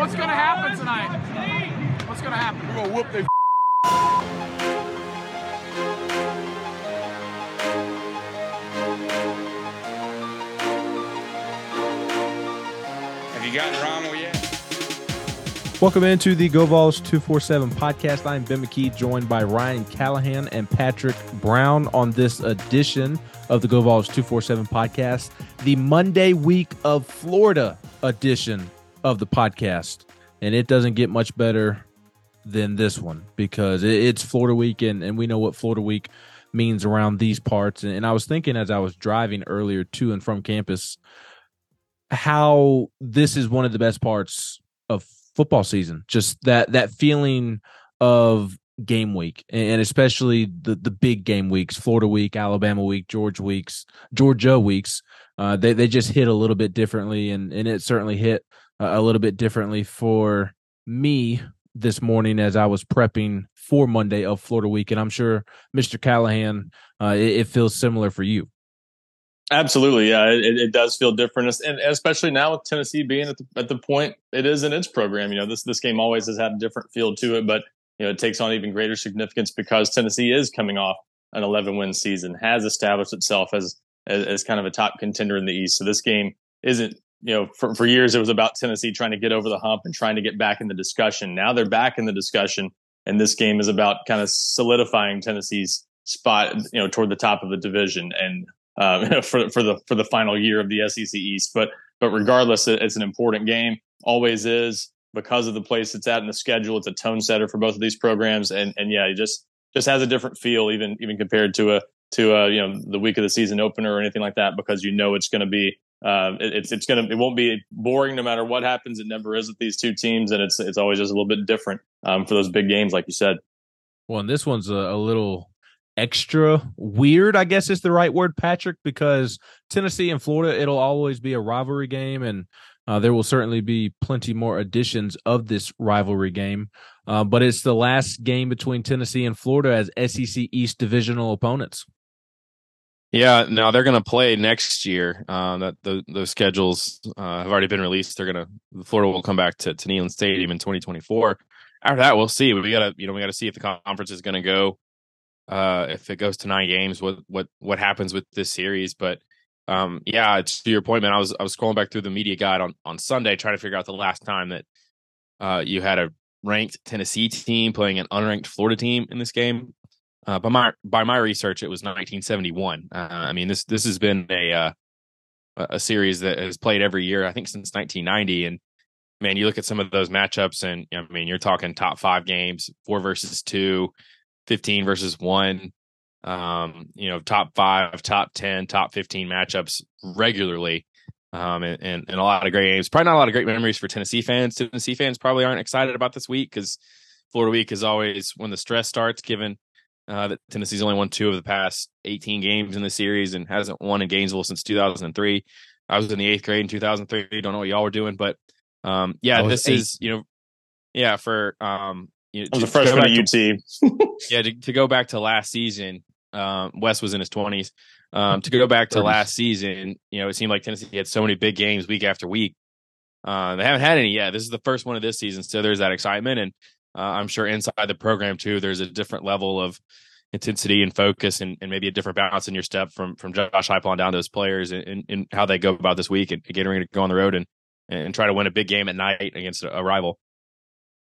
What's gonna happen tonight? What's gonna happen? We're gonna whoop their Have you gotten Rommel yet? Welcome into the Go Vols 247 podcast. I'm Ben McKee, joined by Ryan Callahan and Patrick Brown on this edition of the Go Vols 247 podcast, the Monday week of Florida edition of the podcast. And it doesn't get much better than this one because it's Florida week, and, and we know what Florida week means around these parts. And, and I was thinking as I was driving earlier to and from campus how this is one of the best parts of football season. Just that that feeling of game week, and especially the the big game weeks, Florida week, Alabama week, Georgia weeks, Georgia weeks. Uh, they they just hit a little bit differently, and and it certainly hit a little bit differently for me this morning as I was prepping for Monday of Florida week, and I'm sure Mr. Callahan, uh, it, it feels similar for you. Absolutely, yeah, it, it does feel different, and especially now with Tennessee being at the, at the point it is in its program. You know, this this game always has had a different feel to it, but you know, it takes on even greater significance because Tennessee is coming off an 11 win season, has established itself as, as as kind of a top contender in the East. So this game isn't, you know, for for years it was about Tennessee trying to get over the hump and trying to get back in the discussion. Now they're back in the discussion, and this game is about kind of solidifying Tennessee's spot, you know, toward the top of the division and um, for for the for the final year of the SEC East. But but regardless, it's an important game. Always is because of the place it's at in the schedule. It's a tone setter for both of these programs, and and yeah, it just just has a different feel, even even compared to a to a you know the week of the season opener or anything like that, because you know it's going to be. Uh, it, it's it's gonna it won't be boring no matter what happens. It never is with these two teams, and it's it's always just a little bit different um, for those big games, like you said. Well, and this one's a, a little extra weird, I guess is the right word, Patrick, because Tennessee and Florida, it'll always be a rivalry game, and uh, there will certainly be plenty more editions of this rivalry game. Uh, but it's the last game between Tennessee and Florida as SEC East divisional opponents. Yeah, now they're going to play next year. Uh, that the those schedules uh, have already been released. They're going to Florida will come back to, to Neyland Stadium in 2024. After that, we'll see. We got to you know we got to see if the conference is going to go uh, if it goes to nine games, what what what happens with this series? But um, yeah, to your point, man, I was I was scrolling back through the media guide on on Sunday trying to figure out the last time that uh, you had a ranked Tennessee team playing an unranked Florida team in this game. Uh, by my by my research, it was 1971. Uh, I mean this this has been a uh, a series that has played every year, I think, since 1990. And man, you look at some of those matchups, and I mean, you're talking top five games, four versus two. 15 versus one, um, you know, top five, top 10, top 15 matchups regularly. Um, and, and, and, a lot of great games. Probably not a lot of great memories for Tennessee fans. Tennessee fans probably aren't excited about this week because Florida week is always when the stress starts, given uh, that Tennessee's only won two of the past 18 games in the series and hasn't won in Gainesville since 2003. I was in the eighth grade in 2003. Don't know what y'all were doing, but um, yeah, this eight. is, you know, yeah, for um, you know, I was a freshman at UT. To, yeah, to, to, go back to last season, um, Wes was in his twenties. Um, to go back to last season, you know, it seemed like Tennessee had so many big games week after week. Uh, they haven't had any yet. This is the first one of this season, so there's that excitement, and uh, I'm sure inside the program too, there's a different level of intensity and focus, and, and maybe a different balance in your step from from Josh Heupel down to those players, and, and, and, how they go about this week and getting ready to go on the road and and try to win a big game at night against a, a rival.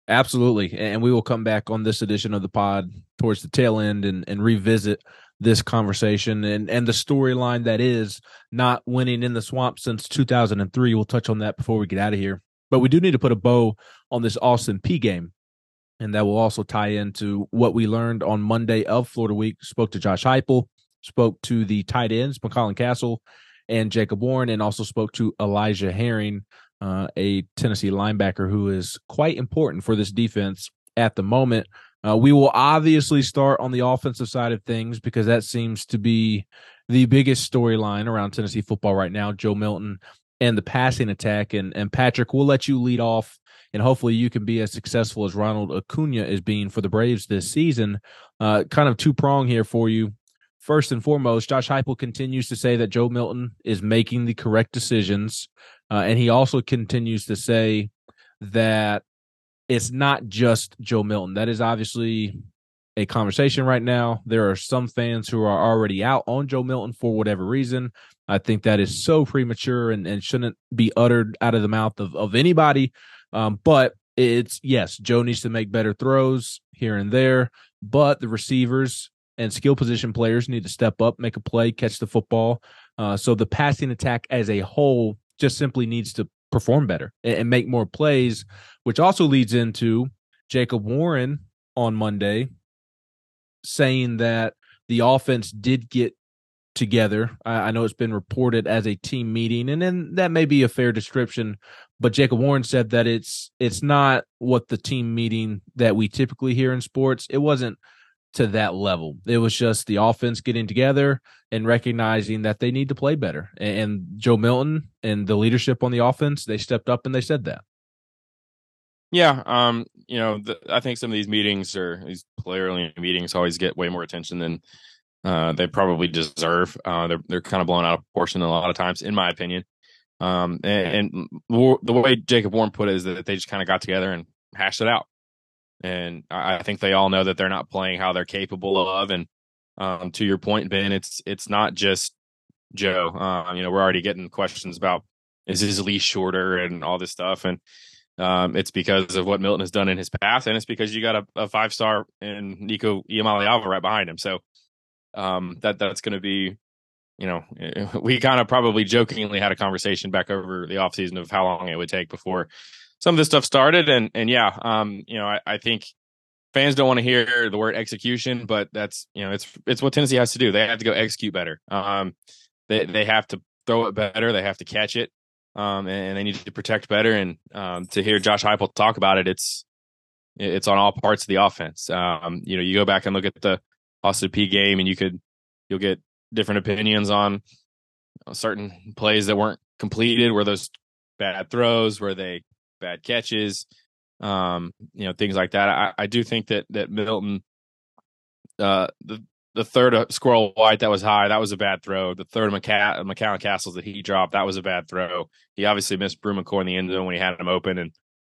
Absolutely. And we will come back on this edition of the pod towards the tail end and, and revisit this conversation and, and the storyline that is not winning in the swamp since 2003. We'll touch on that before we get out of here. But we do need to put a bow on this Austin Peay game. And that will also tie into what we learned on Monday of Florida Week. Spoke to Josh Heupel, spoke to the tight ends, McCallan Castle and Jacob Warren, and also spoke to Elijah Herring, uh, a Tennessee linebacker who is quite important for this defense at the moment. Uh, we will obviously start on the offensive side of things because that seems to be the biggest storyline around Tennessee football right now. Joe Milton and the passing attack, and and Patrick, we'll let you lead off, and hopefully you can be as successful as Ronald Acuna is being for the Braves this season. Uh, kind of two prong here for you. First and foremost, Josh Heupel continues to say that Joe Milton is making the correct decisions uh, and he also continues to say that it's not just Joe Milton. That is obviously a conversation right now. There are some fans who are already out on Joe Milton for whatever reason. I think that is so premature and, and shouldn't be uttered out of the mouth of, of anybody. Um, but it's yes, Joe needs to make better throws here and there, but the receivers and skill position players need to step up, make a play, catch the football. Uh, so the passing attack as a whole just simply needs to perform better and, and make more plays, which also leads into Jacob Warren on Monday saying that the offense did get together. I, know it's been reported as a team meeting, and then that may be a fair description. But Jacob Warren said that it's it's not what the team meeting that we typically hear in sports. It wasn't to that level. It was just the offense getting together and recognizing that they need to play better. And Joe Milton and the leadership on the offense, they stepped up and they said that. Yeah, um, you know, the, I think some of these meetings or these player meetings always get way more attention than uh, they probably deserve. Uh, they're they're kind of blown out of proportion a lot of times, in my opinion. Um, and, and the way Jacob Warren put it is that they just kind of got together and hashed it out. And I think they all know that they're not playing how they're capable of. And um, to your point, Ben, it's it's not just Joe. Uh, you know, we're already getting questions about is his leash shorter and all this stuff, and um, it's because of what Milton has done in his past, and it's because you got a, a five star in Nico Iamaleava right behind him. So um, that that's going to be, you know, we kind of probably jokingly had a conversation back over the offseason of how long it would take before some of this stuff started. And and yeah, um, you know, I, I think fans don't want to hear the word execution, but that's you know, it's it's what Tennessee has to do. They have to go execute better. Um, they they have to throw it better. They have to catch it. Um, and, they need to protect better. And um, to hear Josh Heupel talk about it, it's it's on all parts of the offense. Um, you know, you go back and look at the Peay game, and you could you'll get different opinions on certain plays that weren't completed. Were those bad throws? Were they bad catches, um, you know, things like that. I, I do think that that Milton, uh, the the third uh, squirrel white that was high, that was a bad throw. The third McCa- McCallan Castles that he dropped, that was a bad throw. He obviously missed Broomancourt in the end zone when he had him open and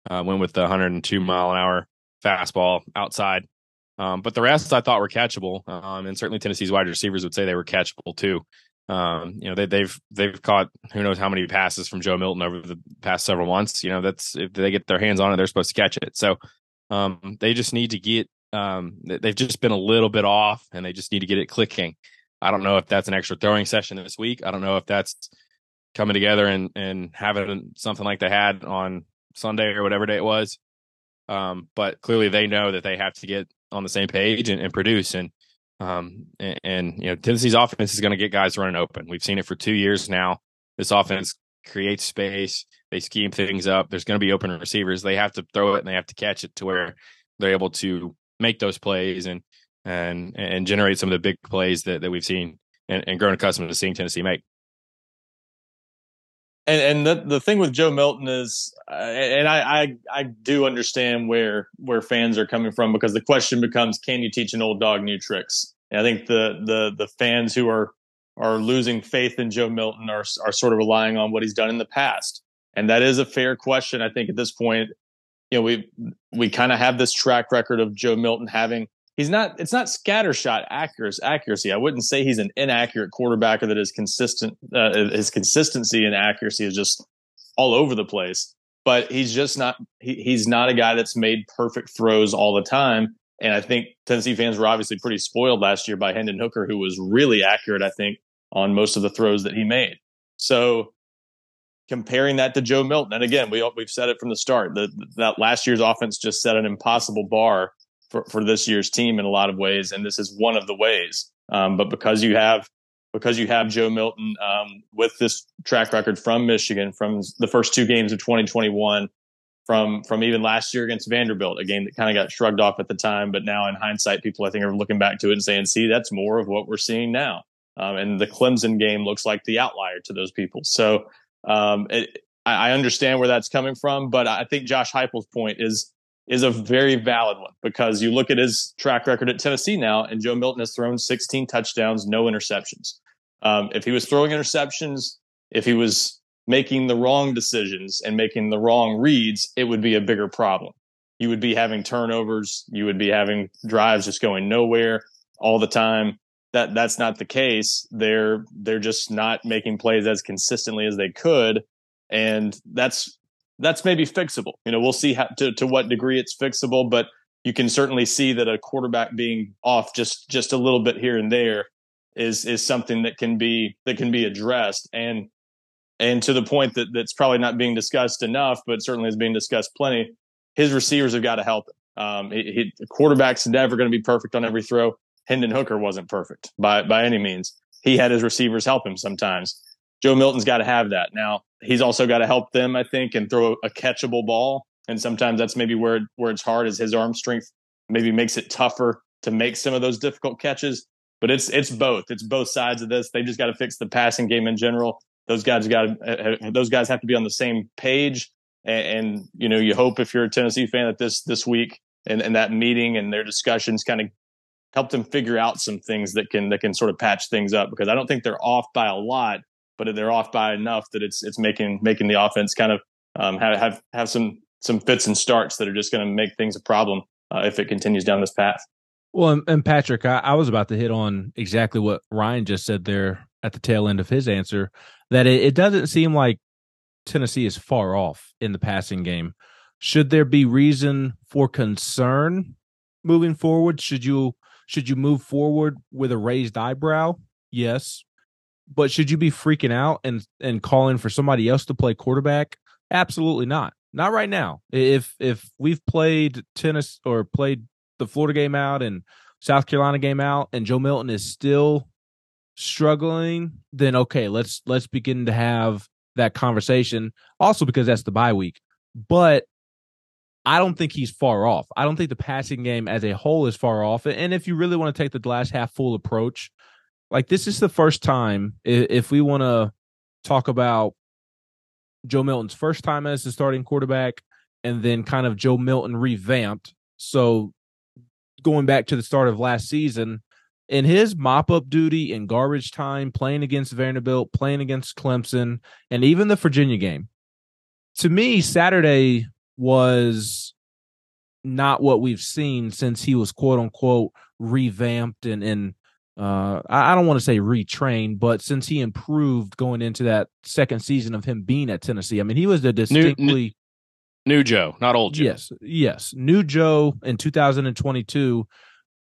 uh, went with the 102 mile an hour fastball outside. Um, but the rest I thought were catchable, um, and certainly Tennessee's wide receivers would say they were catchable too. Um, you know, they, they've they've caught who knows how many passes from Joe Milton over the past several months. You know, that's if they get their hands on it, they're supposed to catch it. So um, they just need to get um, they've just been a little bit off, and they just need to get it clicking. I don't know if that's an extra throwing session this week. I don't know if that's coming together and and having something like they had on Sunday or whatever day it was. Um, but clearly they know that they have to get on the same page and, and produce. And um, and, and, you know, Tennessee's offense is going to get guys running open. We've seen it for two years now. This offense creates space. They scheme things up. There's going to be open receivers. They have to throw it and they have to catch it to where they're able to make those plays and and and generate some of the big plays that, that we've seen and, and grown accustomed to seeing Tennessee make. And and the the thing with Joe Milton is, uh, and I, I I do understand where where fans are coming from because the question becomes, can you teach an old dog new tricks? And I think the the the fans who are are losing faith in Joe Milton are are sort of relying on what he's done in the past, and that is a fair question. I think at this point, you know, we we kind of have this track record of Joe Milton having he's not it's not scattershot accuracy i wouldn't say he's an inaccurate quarterback or that is consistent uh, his consistency and accuracy is just all over the place but he's just not he, he's not a guy that's made perfect throws all the time. And i think tennessee fans were obviously pretty spoiled last year by hendon hooker who was really accurate i think on most of the throws that he made. So comparing that to joe milton and again we, we've said it from the start that that last year's offense just set an impossible bar for, for this year's team in a lot of ways, and this is one of the ways. Um, but because you have because you have Joe Milton um, with this track record from Michigan, from the first two games of 2021, from from even last year against Vanderbilt, a game that kind of got shrugged off at the time, but now in hindsight, people I think are looking back to it and saying, "See, that's more of what we're seeing now." Um, and the Clemson game looks like the outlier to those people. So um, it, I, I understand where that's coming from, but I think Josh Heupel's point is is a very valid one because you look at his track record at Tennessee now, and Joe Milton has thrown 16 touchdowns, no interceptions. Um, if he was throwing interceptions, if he was making the wrong decisions and making the wrong reads, it would be a bigger problem. You would be having turnovers, you would be having drives just going nowhere all the time. That that's not the case. They're they're just not making plays as consistently as they could, and that's that's maybe fixable. You know, we'll see how, to to what degree it's fixable, but you can certainly see that a quarterback being off just just a little bit here and there is is something that can be that can be addressed and and to the point that that's probably not being discussed enough, but certainly is being discussed plenty. His receivers have got to help him. Um, he, he, quarterback's never going to be perfect on every throw. Hendon Hooker wasn't perfect by by any means. He had his receivers help him sometimes. Joe Milton's got to have that. Now he's also got to help them, I think, and throw a catchable ball. And sometimes that's maybe where where it's hard is his arm strength maybe makes it tougher to make some of those difficult catches. But it's it's both. It's both sides of this. They just got to fix the passing game in general. Those guys got to, those guys have to be on the same page. And, and, you know, you hope if you're a Tennessee fan that this this week and, and that meeting and their discussions kind of help them figure out some things that can that can sort of patch things up because I don't think they're off by a lot, but they're off by enough that it's it's making making the offense kind of um, have have have some some fits and starts that are just going to make things a problem uh, if it continues down this path. Well, and, and Patrick, I, I, was about to hit on exactly what Ryan just said there at the tail end of his answer. That it, it doesn't seem like Tennessee is far off in the passing game. Should there be reason for concern moving forward? Should you should you move forward with a raised eyebrow? Yes. But should you be freaking out and and calling for somebody else to play quarterback? Absolutely not. Not right now. If if we've played tennis or played the Florida game out and South Carolina game out and Joe Milton is still struggling, then okay, let's let's begin to have that conversation. Also because that's the bye week. But I don't think he's far off. I don't think the passing game as a whole is far off. And if you really want to take the glass half full approach, like this is the first time if we want to talk about Joe Milton's first time as the starting quarterback and then kind of Joe Milton revamped. So going back to the start of last season, in his mop up duty in garbage time, playing against Vanderbilt, playing against Clemson, and even the Virginia game, to me, Saturday was not what we've seen since he was quote unquote revamped and and uh, I don't want to say retrained, but since he improved going into that second season of him being at Tennessee, I mean, he was a distinctly new, new, new Joe, not old Joe. Yes, yes, new Joe in 2022.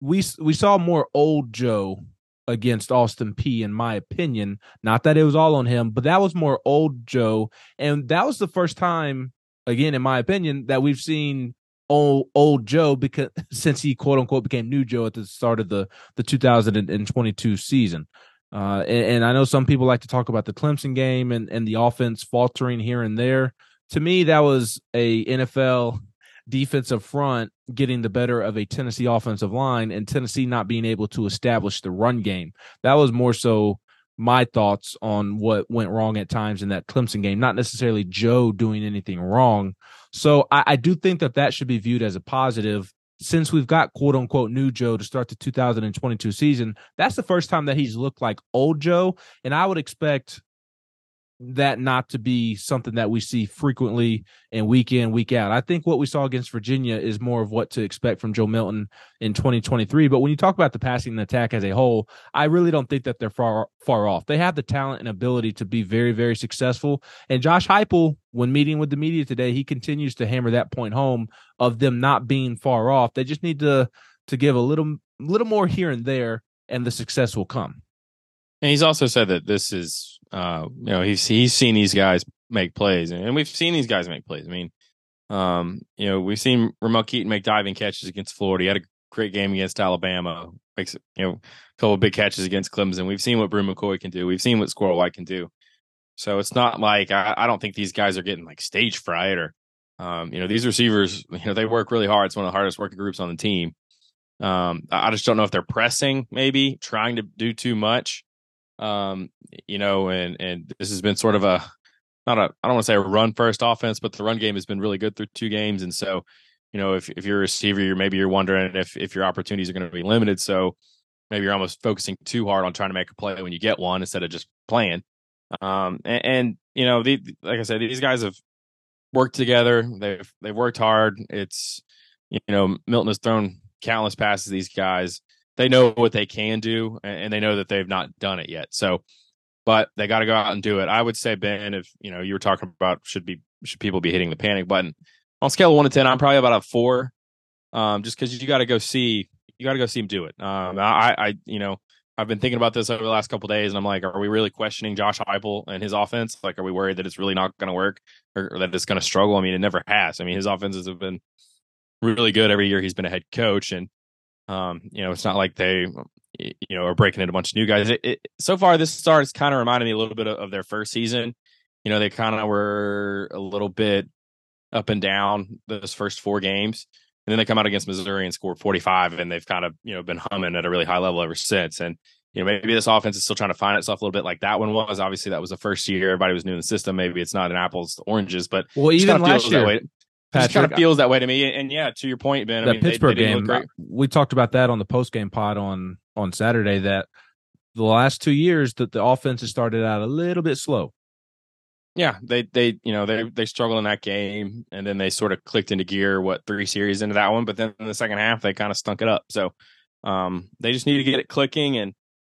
We we saw more old Joe against Austin Peay, in my opinion. Not that it was all on him, but that was more old Joe, and that was the first time again, in my opinion, that we've seen old old Joe because since he quote unquote became new Joe at the start of the the 2022 season. Uh, and, and, I know some people like to talk about the Clemson game and, and the offense faltering here and there. To me, that was a NFL defensive front getting the better of a Tennessee offensive line and Tennessee not being able to establish the run game. That was more so my thoughts on what went wrong at times in that Clemson game, not necessarily Joe doing anything wrong. So I, I, do think that that should be viewed as a positive since we've got quote unquote new Joe to start the 2022 season. That's the first time that he's looked like old Joe. And I would expect that not to be something that we see frequently and week in week out. I think what we saw against Virginia is more of what to expect from Joe Milton in 2023. But when you talk about the passing attack as a whole, I really don't think that they're far far off. They have the talent and ability to be very very successful. And Josh Heupel, when meeting with the media today, he continues to hammer that point home of them not being far off. They just need to to give a little little more here and there, and the success will come. And he's also said that this is uh, you know, he's he's seen these guys make plays, and we've seen these guys make plays. I mean, um, you know, we've seen Ramel Keyton make diving catches against Florida. He had a great game against Alabama. Makes you know a couple big catches against Clemson. We've seen what Bru McCoy can do. We've seen what Squirrel White can do. So it's not like I, I don't think these guys are getting like stage fright or, um, you know, these receivers. You know, they work really hard. It's one of the hardest working groups on the team. Um, I just don't know if they're pressing, maybe trying to do too much. Um, you know, and and this has been sort of a not a I don't want to say a run first offense, but the run game has been really good through two games, and so you know if if you're a receiver, you're maybe you're wondering if if your opportunities are going to be limited, so maybe you're almost focusing too hard on trying to make a play when you get one instead of just playing. Um, and, and you know, the, like I said, these guys have worked together. They've they've worked hard. It's you know, Milton has thrown countless passes. These guys, they know what they can do, and they know that they've not done it yet. So, but they got to go out and do it. I would say, Ben, if you know, you were talking about should be should people be hitting the panic button on scale of one to ten? I'm probably about a four, um, just because you got to go see you got to go see him do it. Um, I, I, you know, I've been thinking about this over the last couple days, and I'm like, are we really questioning Josh Heupel and his offense? Like, are we worried that it's really not going to work or, or, that it's going to struggle? I mean, it never has. I mean, his offenses have been really good every year he's been a head coach, and um, you know, it's not like they, you know, are breaking in a bunch of new guys. It, it, so far, this start has kind of reminded me a little bit of, of their first season. You know, they kind of were a little bit up and down those first four games. And then they come out against Missouri and score 45, and they've kind of you know been humming at a really high level ever since. And you know maybe this offense is still trying to find itself a little bit like that one was. Obviously, that was the first year everybody was new in the system. Maybe it's not an apples to oranges, but well, even last year, Patrick, kind of feels that way to me. And, and yeah, to your point, Ben, that I mean, Pittsburgh they, they game, we talked about that on the post game pod on on Saturday. That the last two years that the offense has started out a little bit slow. Yeah, they they you know they they struggled in that game, and then they sort of clicked into gear. What three series into that one, but then in the second half they kind of stunk it up. So um, they just need to get it clicking. And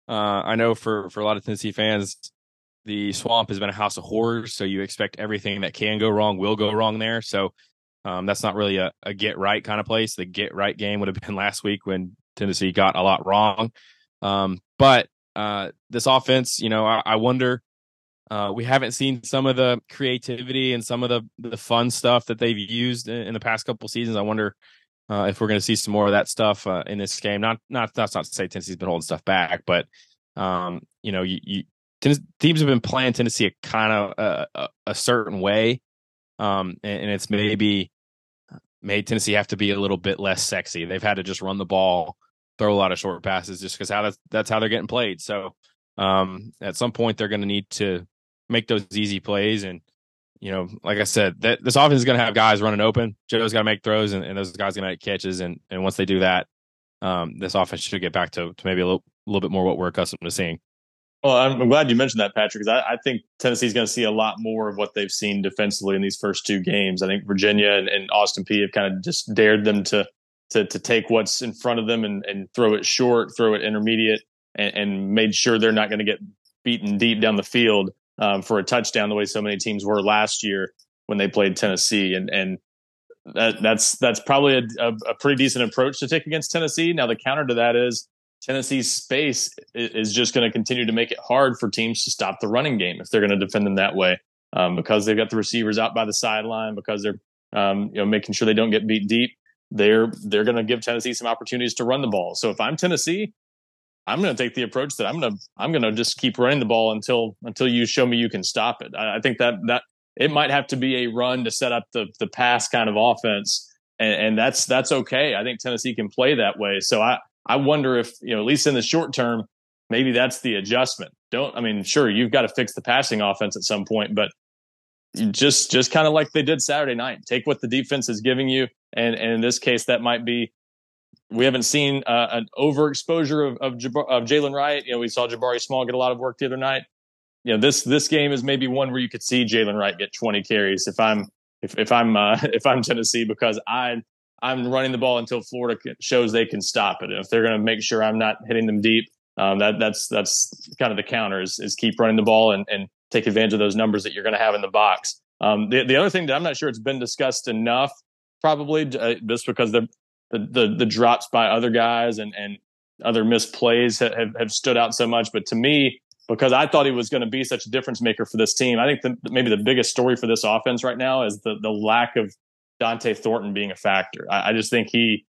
uh, I know for for a lot of Tennessee fans, the swamp has been a house of horrors. So you expect everything that can go wrong will go wrong there. So um, that's not really a, a get right kind of place. The get right game would have been last week when Tennessee got a lot wrong. Um, but uh, this offense, you know, I, I wonder uh, we haven't seen some of the creativity and some of the the fun stuff that they've used in, in the past couple seasons. I wonder uh, if we're going to see some more of that stuff uh, in this game. Not not that's not to say Tennessee's been holding stuff back, but um, you know, you, you teams have been playing Tennessee a kind of uh, a, a, certain way, um, and, and it's maybe made Tennessee have to be a little bit less sexy. They've had to just run the ball, throw a lot of short passes, just because how that's that's how they're getting played. So um, at some point, they're going to need to make those easy plays. And, you know, like I said, that this offense is going to have guys running open. Joe's got to make throws, and, and those guys going to make catches. And and once they do that, um, this offense should get back to, to maybe a little, little bit more what we're accustomed to seeing. Well, I'm, glad you mentioned that, Patrick, because I, I, think Tennessee's going to see a lot more of what they've seen defensively in these first two games. I think Virginia and, and Austin Peay have kind of just dared them to to to take what's in front of them and, and throw it short, throw it intermediate, and, and made sure they're not going to get beaten deep down the field um, for a touchdown the way so many teams were last year when they played Tennessee. And and that, that's that's probably a, a, a, pretty decent approach to take against Tennessee. Now the counter to that is Tennessee's space is just going to continue to make it hard for teams to stop the running game if they're going to defend them that way um, because they've got the receivers out by the sideline because they're um, you know making sure they don't get beat deep. They're they're going to give Tennessee some opportunities to run the ball. So if I'm Tennessee, I'm going to take the approach that I'm going to I'm going to just keep running the ball until until you show me you can stop it. I, I, think that that it might have to be a run to set up the the pass kind of offense, and, and that's that's okay. I think Tennessee can play that way. So I I wonder if you know at least in the short term maybe that's the adjustment. Don't I mean sure you've got to fix the passing offense at some point, but just just kind of like they did Saturday night. Take what the defense is giving you, and and in this case that might be we haven't seen uh, an overexposure of of, of Jaylen Wright. You know, we saw Jabari Small get a lot of work the other night. You know, this this game is maybe one where you could see Jaylen Wright get 20 carries if I'm if if I'm uh, if I'm Tennessee because I I'm running the ball until Florida shows they can stop it. If they're going to make sure I'm not hitting them deep, um, that that's that's kind of the counter is, is keep running the ball and, and take advantage of those numbers that you're going to have in the box. Um, the the other thing that I'm not sure it's been discussed enough, probably uh, just because the the, the the drops by other guys and and other misplays plays have, have stood out so much. But to me, because I thought he was going to be such a difference maker for this team, I think the, maybe the biggest story for this offense right now is the the lack of Dont'e Thornton being a factor. I, I just think he,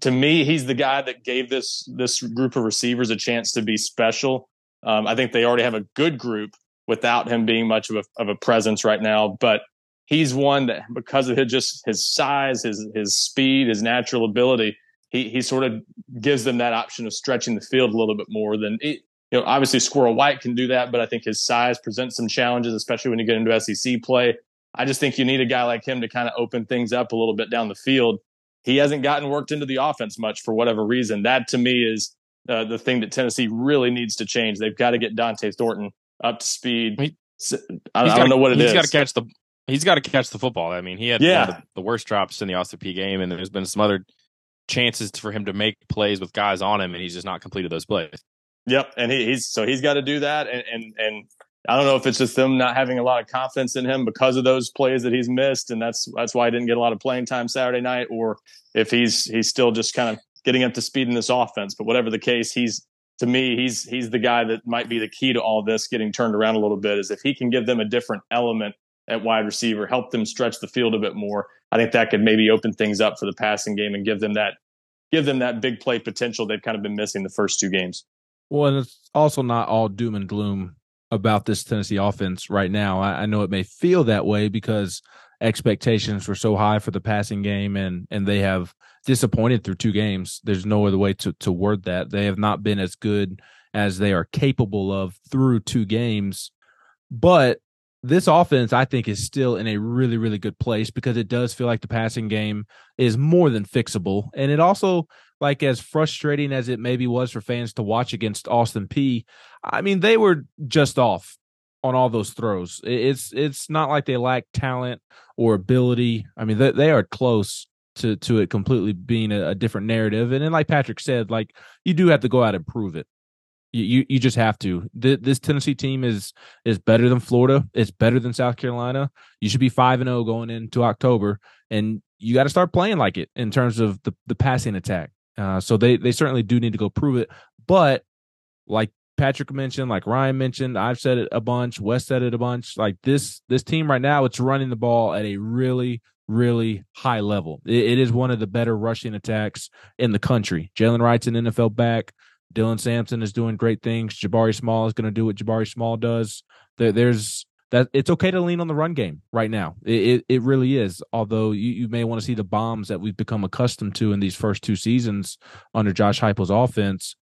to me, he's the guy that gave this this group of receivers a chance to be special. Um, I think they already have a good group without him being much of a, of a presence right now, but he's one that because of his, just his size, his his speed, his natural ability, he he sort of gives them that option of stretching the field a little bit more than it, you know. Obviously, Squirrel White can do that, but I think his size presents some challenges, especially when you get into SEC play. I just think you need a guy like him to kind of open things up a little bit down the field. He hasn't gotten worked into the offense much for whatever reason. That to me is uh, the thing that Tennessee really needs to change. They've got to get Dont'e Thornton up to speed I, I don't know what it he's is. got to catch the. He's got to catch the football. I mean, he had Yeah. the, the worst drops in the Austin Peay game, and there's been some other chances for him to make plays with guys on him, and he's just not completed those plays. Yep, and he, he's so he's got to do that, and and and I don't know if it's just them not having a lot of confidence in him because of those plays that he's missed, and that's that's why he didn't get a lot of playing time Saturday night, or if he's he's still just kind of getting up to speed in this offense. But whatever the case, he's to me he's he's the guy that might be the key to all this getting turned around a little bit. Is if he can give them a different element at wide receiver, help them stretch the field a bit more. I think that could maybe open things up for the passing game and give them that give them that big play potential they've kind of been missing the first two games. Well, and it's also not all doom and gloom about this Tennessee offense right now. I, I know it may feel that way because expectations were so high for the passing game, and and they have disappointed through two games. There's no other way to to word that. They have not been as good as they are capable of through two games. But this offense, I think, is still in a really, really good place because it does feel like the passing game is more than fixable. And it also, like, as frustrating as it maybe was for fans to watch against Austin Peay, I mean, they were just off on all those throws. It's it's not like they lack talent or ability. I mean, they, they are close to to it completely being a, a different narrative. And then, like Patrick said, like you do have to go out and prove it. You you, you just have to. Th- this Tennessee team is is better than Florida. It's better than South Carolina. You should be five and zero going into October, and you got to start playing like it in terms of the the passing attack. Uh, so they they certainly do need to go prove it. But like Patrick mentioned, like Ryan mentioned, I've said it a bunch. Wes said it a bunch. Like this this team right now, it's running the ball at a really really high level. It, it is one of the better rushing attacks in the country. Jaylen Wright's an NFL back. Dylan Sampson is doing great things. Jabari Small is going to do what Jabari Small does. There, there's that. It's okay to lean on the run game right now. It it, it really is. Although you, you may want to see the bombs that we've become accustomed to in these first two seasons under Josh Heupel's offense.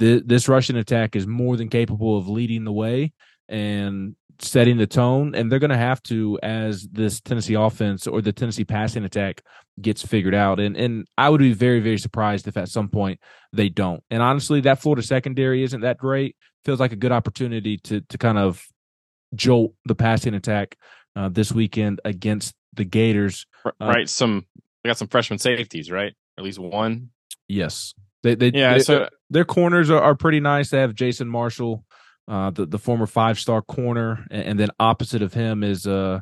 The, this rushing attack is more than capable of leading the way and setting the tone. And they're going to have to as this Tennessee offense or the Tennessee passing attack gets figured out. And and I would be very very surprised if at some point they don't. And honestly, that Florida secondary isn't that great. Feels like a good opportunity to to kind of jolt the passing attack uh, this weekend against the Gators. Uh, right? Some they got some freshman safeties, right? At least one. Yes, they they Yeah, they- so their corners are, are pretty nice. They have Jason Marshall, uh, the the former five star corner, and, and then opposite of him is uh,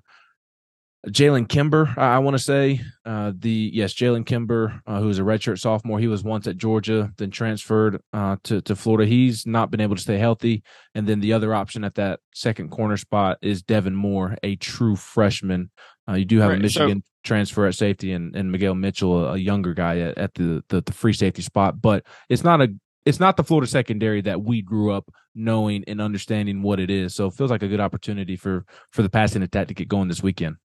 Jalen Kimber. I, I want to say uh, the yes Jalen Kimber, uh, who is a redshirt sophomore. He was once at Georgia, then transferred uh, to to Florida. He's not been able to stay healthy, and then the other option at that second corner spot is Devin Moore, a true freshman. Uh, you do have a Right, so- Michigan transfer at safety, and, and Miguel Mitchell, a, a younger guy at, at the, the the free safety spot. But it's not a it's not the Florida secondary that we grew up knowing and understanding what it is. So it feels like a good opportunity for for the passing attack to get going this weekend.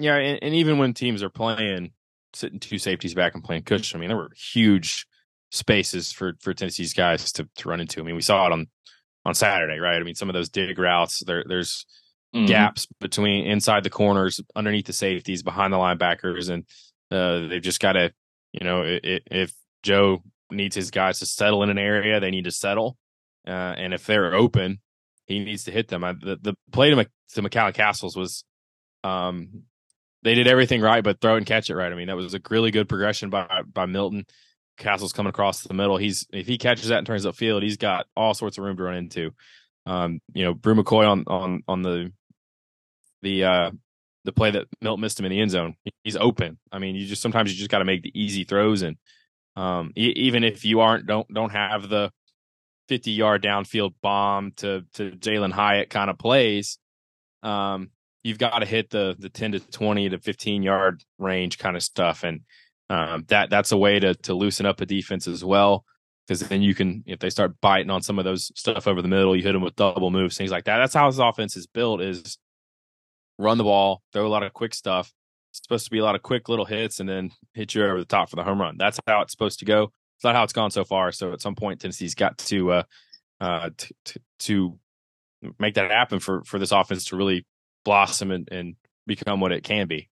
Yeah, and, and even when teams are playing sitting two safeties back and playing cushion, I mean, there were huge spaces for for Tennessee's guys to, to run into. I mean, we saw it on on Saturday, right? I mean, some of those dig routes, there there's Mhm. gaps between inside the corners, underneath the safeties, behind the linebackers, and uh, they've just got to, you know, i i if Joe needs his guys to settle in an area, they need to settle, uh, and if they're open, he needs to hit them. I, the the play to, to McCalla Castles was, um, they did everything right, but throw and catch it right. I mean, that was a really good progression by by Milton. Castles coming across the middle. He's if he catches that and turns up field, he's got all sorts of room to run into. Um, you know, Bru McCoy on on on the the uh the play that Milt missed him in the end zone. He's open. I mean, you just sometimes you just got to make the easy throws, and um, e- even if you aren't don't don't have the fifty yard downfield bomb to to Jalin Hyatt kind of plays, um, you've got to hit the the ten to twenty to fifteen yard range kind of stuff, and um, that that's a way to to loosen up a defense as well. Because then you can, if they start biting on some of those stuff over the middle, you hit them with double moves, things like that. That's how his offense is built: is run the ball, throw a lot of quick stuff. It's supposed to be a lot of quick little hits and then hit you over the top for the home run. That's how it's supposed to go. It's not how it's gone so far. So at some point, Tennessee's got to uh, uh, t- t- to make that happen for for this offense to really blossom and, and become what it can be.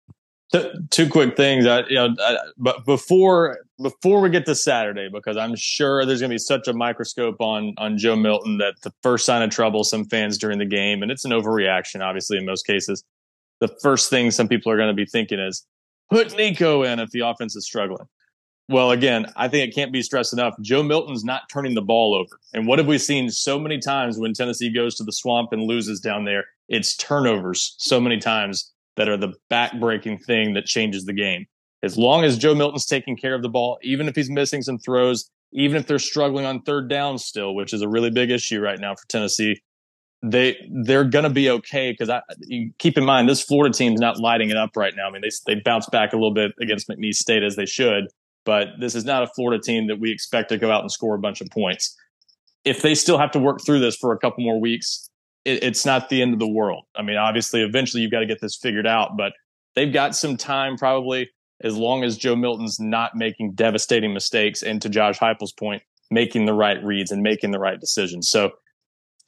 two quick things. I, you know, I, but before before we get to Saturday, because I'm sure there's going to be such a microscope on on Joe Milton that the first sign of trouble, some fans during the game, and it's an overreaction, obviously in most cases. The first thing some people are going to be thinking is put Nico in if the offense is struggling. Well, again, I think it can't be stressed enough. Joe Milton's not turning the ball over. And what have we seen so many times when Tennessee goes to the swamp and loses down there? It's turnovers so many times that are the back-breaking thing that changes the game. As long as Joe Milton's taking care of the ball, even if he's missing some throws, even if they're struggling on third down still, which is a really big issue right now for Tennessee, they they're going to be okay because I keep in mind this Florida team's not lighting it up right now. I mean, they they bounced back a little bit against McNeese State as they should, but this is not a Florida team that we expect to go out and score a bunch of points. If they still have to work through this for a couple more weeks, it, it's not the end of the world. I mean, obviously, eventually you've got to get this figured out, but they've got some time probably as long as Joe Milton's not making devastating mistakes and to Josh Heupel's point, making the right reads and making the right decisions. So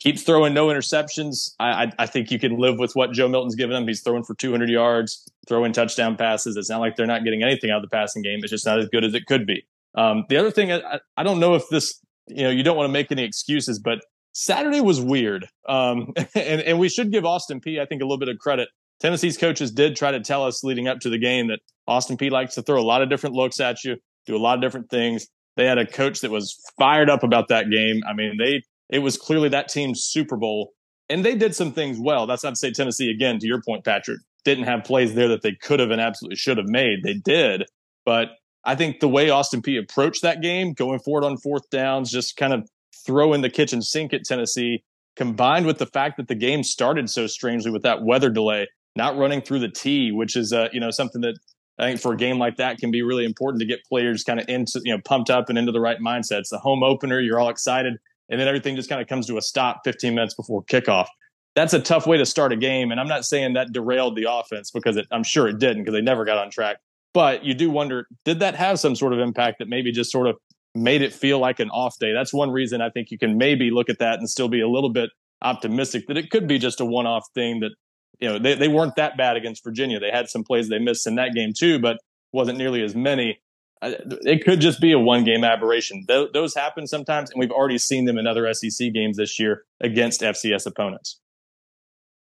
keeps throwing no interceptions. I, I, I think you can live with what Joe Milton's given him. He's throwing for 200 yards, throwing touchdown passes. It's not like they're not getting anything out of the passing game. It's just not as good as it could be. Um, the other thing, I, I don't know if this, you know, you don't want to make any excuses, but Saturday was weird. Um, and, and we should give Austin Peay, I think, a little bit of credit. Tennessee's coaches did try to tell us leading up to the game that Austin Peay likes to throw a lot of different looks at you, do a lot of different things. They had a coach that was fired up about that game. I mean, they it was clearly that team's Super Bowl, and they did some things well. That's not to say Tennessee, again, to your point, Patrick, didn't have plays there that they could have and absolutely should have made. They did, but I think the way Austin Peay approached that game, going forward on fourth downs, just kind of throw in the kitchen sink at Tennessee, combined with the fact that the game started so strangely with that weather delay, not running through the tee, which is uh, you know something that I think for a game like that can be really important to get players kind of into you know pumped up and into the right mindset. It's the home opener, you're all excited, and then everything just kind of comes to a stop 15 minutes before kickoff. That's a tough way to start a game, and I'm not saying that derailed the offense because it, I'm sure it didn't because they never got on track. But you do wonder, did that have some sort of impact that maybe just sort of made it feel like an off day. That's one reason I think you can maybe look at that and still be a little bit optimistic that it could be just a one off thing that, you know, they, they weren't that bad against Virginia. They had some plays they missed in that game too, but wasn't nearly as many. It could just be a one game aberration. Th- those happen sometimes, and we've already seen them in other SEC games this year against FCS opponents.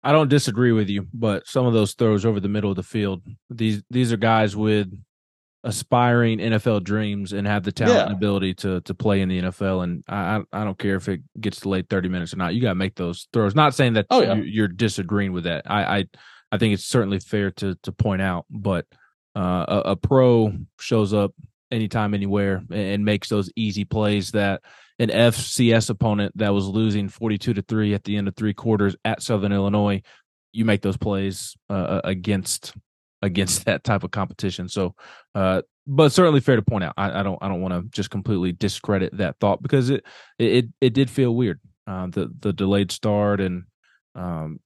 I don't disagree with you, but some of those throws over the middle of the field, these these are guys with aspiring NFL dreams and have the talent yeah. and ability to to play in the NFL. And I I don't care if it gets delayed thirty minutes or not. You got to make those throws. Not saying that oh, yeah. you, are disagreeing with that. I, I I think it's certainly fair to to point out, but uh, a, a, pro shows up anytime, anywhere, and, makes those easy plays that an FCS opponent that was losing forty two to three at the end of three quarters at Southern Illinois. You make those plays uh, against against that type of competition. So, uh, but certainly fair to point out. I, I don't I don't want to just completely discredit that thought because it it it did feel weird. Uh, the the delayed start and um,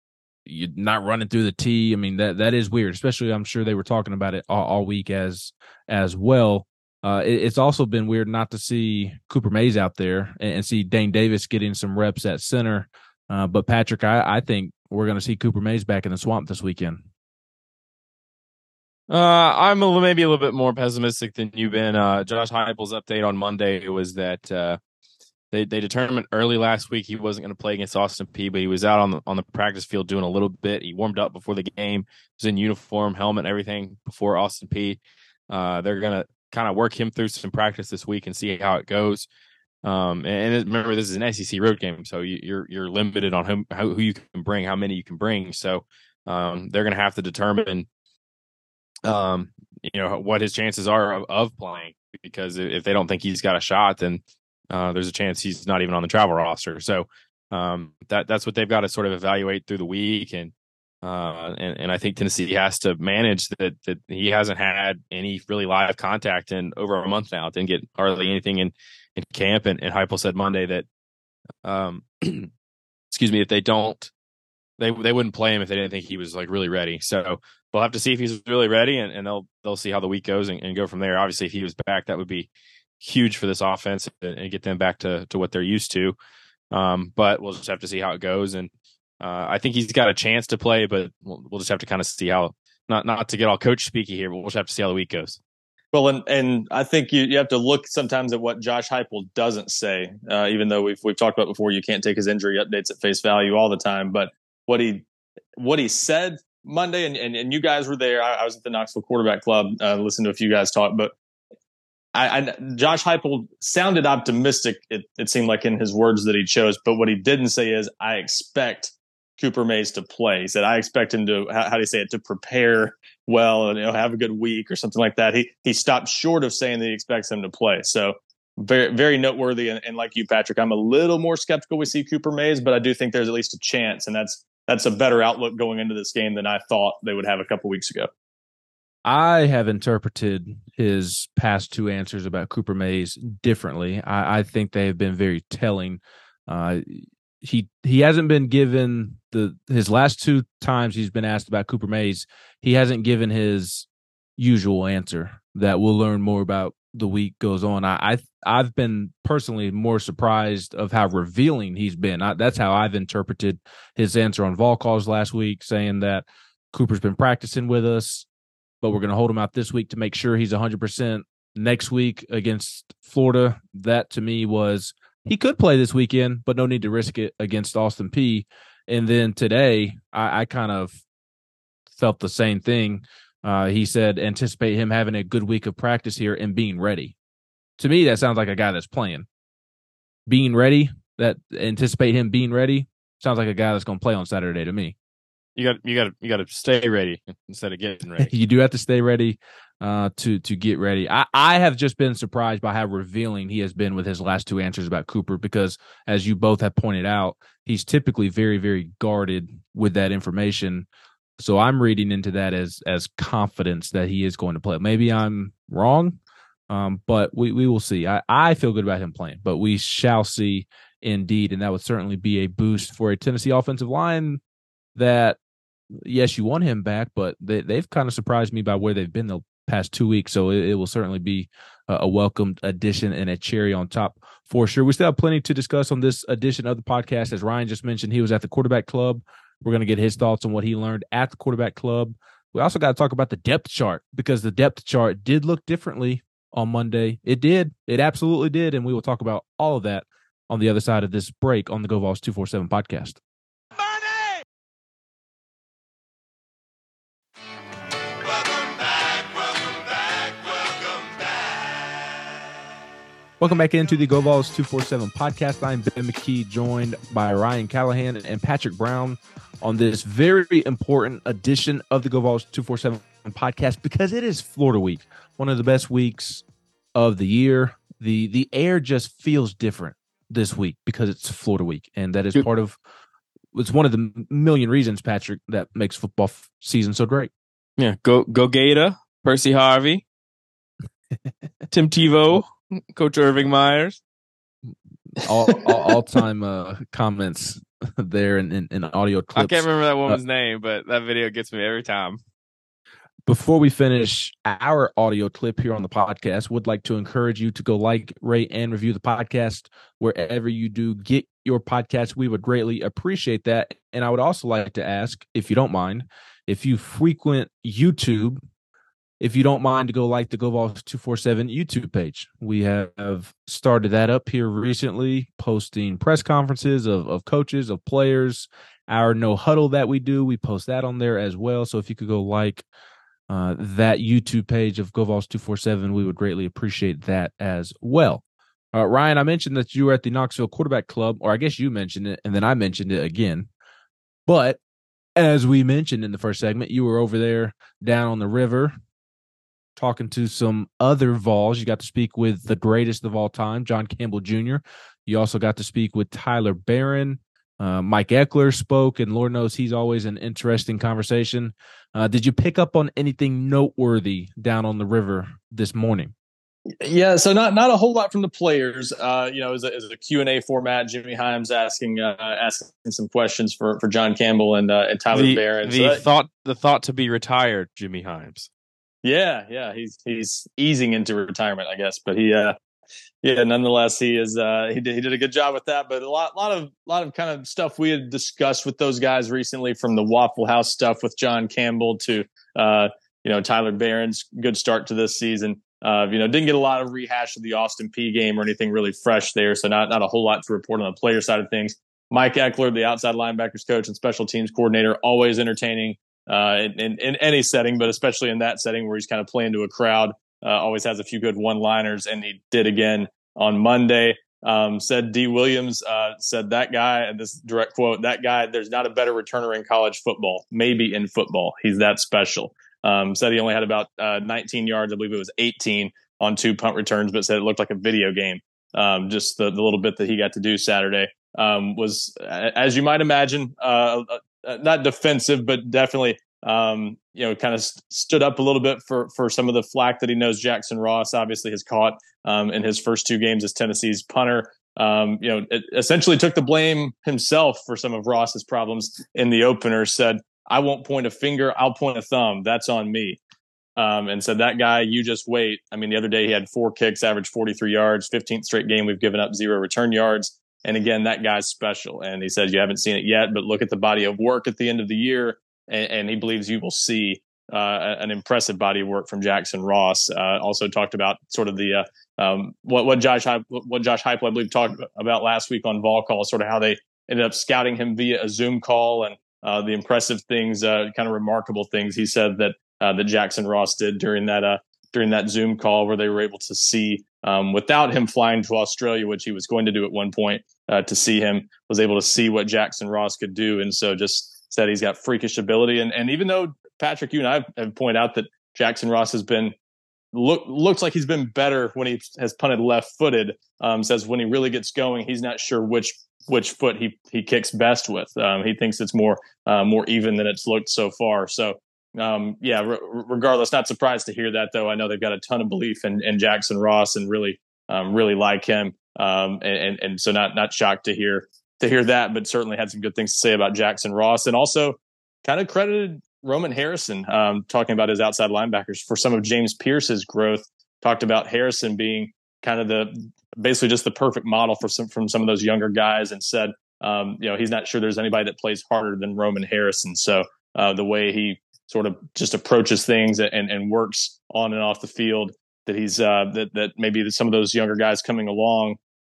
you're not running through the tee. I mean that that is weird. Especially, I'm sure they were talking about it all, all week as as well. Uh, it, it's also been weird not to see Cooper Mays out there and, and see Dayne Davis getting some reps at center. Uh, but Patrick, I, I think we're going to see Cooper Mays back in the swamp this weekend. Uh, I'm a, maybe a little bit more pessimistic than you've been. Uh, Josh Heupel's update on Monday it was that uh, they they determined early last week he wasn't going to play against Austin Peay, but he was out on the on the practice field doing a little bit. He warmed up before the game. Was in uniform, helmet, everything before Austin Peay. Uh, they're gonna kind of work him through some practice this week and see how it goes. Um, and, remember, this is an SEC road game, so you, are you're, you're limited on who, who you can bring, how many you can bring. So um, they're going to have to determine um, you know what his chances are of, of, playing because if they don't think he's got a shot, then uh, there's a chance he's not even on the travel roster. So um, that that's what they've got to sort of evaluate through the week, and uh, and and I think Tennessee has to manage that that he hasn't had any really live contact in over a month now. Didn't get hardly anything in in camp, and, and Heupel said Monday that um, excuse me, if they don't they they wouldn't play him if they didn't think he was like really ready. So we'll have to see if he's really ready, and, and they'll they'll see how the week goes and, and, go from there. Obviously, if he was back, that would be huge for this offense and, and get them back to to what they're used to. Um, but we'll just have to see how it goes, and uh, I think he's got a chance to play, but we'll, we'll just have to kind of see how Not not to get all coach speaky here, but we'll just have to see how the week goes. Well, and and I think you, you have to look sometimes at what Josh Heupel doesn't say. Uh, even though we've we've talked about before, you can't take his injury updates at face value all the time. But what he what he said Monday, and and, and you guys were there. I, I was at the Knoxville Quarterback Club, uh, listening to a few guys talk. But I, I Josh Heupel sounded optimistic. It, it seemed like in his words that he chose. But what he didn't say is, I expect Cooper Mays to play. He said, I expect him to, how, how do you say it, to prepare well and you know, have a good week or something like that. He, he stopped short of saying that he expects him to play. So very, very noteworthy. And, and like you, Patrick, I'm a little more skeptical we see Cooper Mays, but I do think there's at least a chance. And that's, that's a better outlook going into this game than I thought they would have a couple weeks ago. I have interpreted his past two answers about Cooper Mays differently. I, I think they have been very telling. Uh, he he hasn't been given the his last two times he's been asked about Cooper Mays, he hasn't given his usual answer that we'll learn more about the week goes on. I, I I've been personally more surprised of how revealing he's been. I, that's how I've interpreted his answer on Vol calls last week, saying that Cooper's been practicing with us, but we're going to hold him out this week to make sure he's 100 percent next week against Florida. That to me was he could play this weekend, but no need to risk it against Austin Peay. And then today, I, I kind of felt the same thing. Uh, he said anticipate him having a good week of practice here and being ready. To me, that sounds like a guy that's playing. Being ready, that anticipate him being ready, sounds like a guy that's going to play on Saturday to me. You got you got you got to stay ready instead of getting ready. you do have to stay ready uh, to to get ready. I, I have just been surprised by how revealing he has been with his last two answers about Cooper because, as you both have pointed out, he's typically very very guarded with that information. So I'm reading into that as as confidence that he is going to play. Maybe I'm wrong, um, but we we will see. I I feel good about him playing, but we shall see indeed, and that would certainly be a boost for a Tennessee offensive line that yes, you want him back, but they, they've kind of surprised me by where they've been the past two weeks. So it, it will certainly be a, a welcomed addition and a cherry on top for sure. We still have plenty to discuss on this edition of the podcast. As Ryan just mentioned, he was at the quarterback club. We're going to get his thoughts on what he learned at the quarterback club. We also got to talk about the depth chart because the depth chart did look differently on Monday. It did. It absolutely did. And we will talk about all of that on the other side of this break on the Go Vols 247 podcast. Welcome back into the Go Vols 247 podcast. I'm Ben McKee, joined by Ryan Callahan and Patrick Brown on this very important edition of the Go Vols 247 podcast because it is Florida week, one of the best weeks of the year. The the air just feels different this week because it's Florida week, and that is part of it's one of the million reasons, Patrick, that makes football season so great. Yeah, go go Gator, Percy Harvin, Tim Tebow. Coach Urban Meyers. all, all, all time uh, comments there in, in, in, audio clips. I can't remember that woman's uh, name, but that video gets me every time. Before we finish our audio clip here on the podcast, would like to encourage you to go like, rate, and review the podcast wherever you do get your podcast. We would greatly appreciate that. And I would also like to ask, if you don't mind, if you frequent YouTube if you don't mind to go like the GoVols 247 YouTube page. We have started that up here recently, posting press conferences of, of coaches, of players, our no huddle that we do. We post that on there as well. So if you could go like uh, that YouTube page of GoVols 247, we would greatly appreciate that as well. Uh, Ryan, I mentioned that you were at the Knoxville Quarterback Club, or I guess you mentioned it, and then I mentioned it again. But as we mentioned in the first segment, you were over there down on the river talking to some other Vols. You got to speak with the greatest of all time, John Campbell Jr. You also got to speak with Tyler Baron. Uh, Mike Ekeler spoke, and Lord knows he's always an interesting conversation. Uh, did you pick up on anything noteworthy down on the river this morning? Yeah, so not not a whole lot from the players. Uh, you know, as a, as a Q and A format, Jimmy Hyams asking uh, asking some questions for, for John Campbell and uh, and Tyler the, Baron. The so that, thought the thought to be retired, Jimmy Hyams. Yeah, yeah, he's he's easing into retirement, I guess. But he uh, yeah, nonetheless, he is uh, he did he did a good job with that. But a lot lot of lot of kind of stuff we had discussed with those guys recently, from the Waffle House stuff with John Campbell to uh, you know Tyler Baron's good start to this season. Uh, you know, didn't get a lot of rehash of the Austin Peay game or anything really fresh there, so not not a whole lot to report on the player side of things. Mike Ekeler, the outside linebackers coach and special teams coordinator, always entertaining uh, in, in, in any setting, but especially in that setting where he's kind of playing to a crowd. Uh, always has a few good one-liners, and he did again on Monday. Um, said Dee Williams uh, said that guy, and this direct quote: "That guy, there's not a better returner in college football, maybe in football. He's that special." Um, said he only had about uh, 19 yards, I believe it was 18 on two punt returns, but said it looked like a video game. Um, just the, the, little bit that he got to do Saturday um, was, as you might imagine, uh, uh, not defensive, but definitely um, you know, kind of st- stood up a little bit for for some of the flack that he knows Jackson Ross obviously has caught um, in his first two games as Tennessee's punter. Um, you know, essentially took the blame himself for some of Ross's problems in the opener. Said, "I won't point a finger, I'll point a thumb. That's on me." Um, and said that guy, you just wait. I mean, the other day he had four kicks, averaged 43 yards. 15th straight game we've given up zero return yards. And again, that guy's special. And he said you haven't seen it yet, but look at the body of work at the end of the year and, and he believes you will see uh, an impressive body of work from Jackson Ross. Uh, also talked about sort of the uh, um, what what Josh what Josh Heupel I believe talked about last week on Vol Call, sort of how they ended up scouting him via a Zoom call and uh, the impressive things, uh, kind of remarkable things he said that uh, that Jackson Ross did during that during that Zoom call, where they were able to see um, without him flying to Australia, which he was going to do at one point to see him, was able to see what Jackson Ross could do, and so just said he's got freakish ability. And and even though Patrick, you and I have pointed out that Jackson Ross has been look looks like he's been better when he has punted left footed. Um, says when he really gets going, he's not sure which which foot he he kicks best with. Um, he thinks it's more uh, more even than it's looked so far. So. Um, yeah, re- regardless, not surprised to hear that though. I know they've got a ton of belief in, in Jackson Ross and really, um, really like him. Um, and, and, so not, not shocked to hear to hear that, but certainly had some good things to say about Jackson Ross and also kind of credited Roman Harrison, um, talking about his outside linebackers for some of James Pearce's growth. Talked about Harrison being kind of the basically just the perfect model for some from some of those younger guys, and said, um, you know, he's not sure there's anybody that plays harder than Roman Harrison. So uh, the way he sort of just approaches things and, and works on and off the field, that he's uh, that that maybe some of those younger guys coming along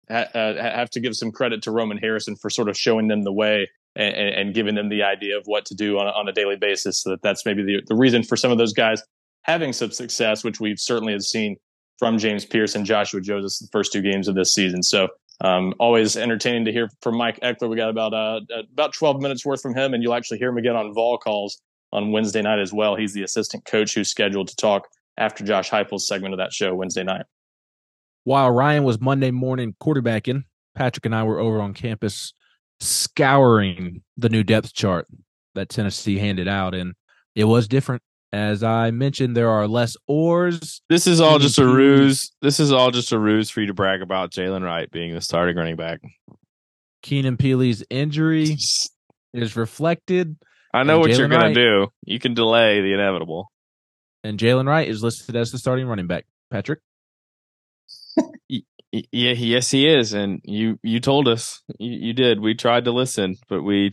ha- uh, have to give some credit to Roman Harrison for sort of showing them the way and, and giving them the idea of what to do on a, on a daily basis. So that that's maybe the, the reason for some of those guys having some success, which we've certainly have seen from James Pearce and Joshua Joseph the first two games of this season. So um, always entertaining to hear from Mike Ekeler. We got about uh, about 12 minutes worth from him, and you'll actually hear him again on Vol calls on Wednesday night as well. He's the assistant coach who's scheduled to talk after Josh Heupel's segment of that show Wednesday night. While Ryan was Monday morning quarterbacking, Patrick and I were over on campus scouring the new depth chart that Tennessee handed out, and it was different. As I mentioned, there are less oars. This is all just a ruse. This is all just a ruse for you to brag about Jaylen Wright being the starting running back. Keenan Pili's injury is reflected. I know what Jaylen you're going to do. You can delay the inevitable. And Jaylen Wright is listed as the starting running back. Patrick? yeah, yes, he is, and you you told us you, you did. We tried to listen, but we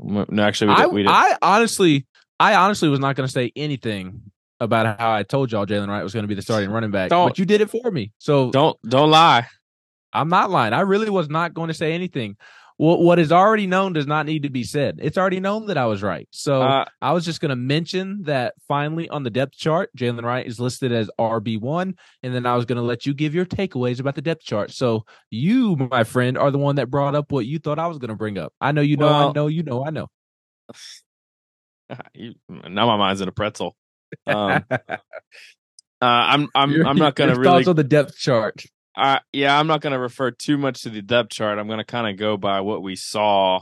no, actually, we, I, we did. I honestly, I honestly was not going to say anything about how I told y'all Jaylen Wright was going to be the starting running back, don't, but you did it for me. So don't don't lie. I'm not lying. I really was not going to say anything what what is already known does not need to be said. It's already known that I was right. So uh, I was just going to mention that finally on the depth chart, Jaylen Wright is listed as RB one, and then I was going to let you give your takeaways about the depth chart. So you, my friend, are the one that brought up what you thought I was going to bring up. I know you know. Well, I know you know. I know. You, now my mind's in a pretzel. Um, uh, I'm I'm your, I'm not going to really thoughts on the depth chart. Uh, yeah, I'm not going to refer too much to the depth chart. I'm going to kind of go by what we saw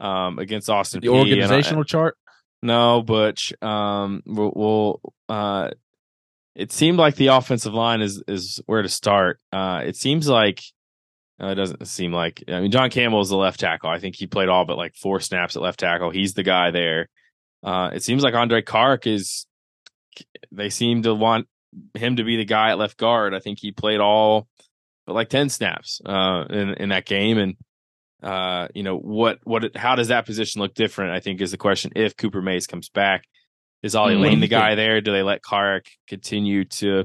um, against Austin. The P. organizational I, chart. No, but um, we'll, we'll uh, it seemed like the offensive line is is where to start. Uh, it seems like it doesn't seem like. I mean, John Campbell is the left tackle. I think he played all but like four snaps at left tackle. He's the guy there. Uh, it seems like Andrej Karic is. They seem to want him to be the guy at left guard. I think he played all but like 10 snaps uh, in in that game and uh, you know what what how does that position look different? I think is the question. If Cooper Mays comes back, is Ollie mm-hmm. Lane the guy there? Do they let Karic continue to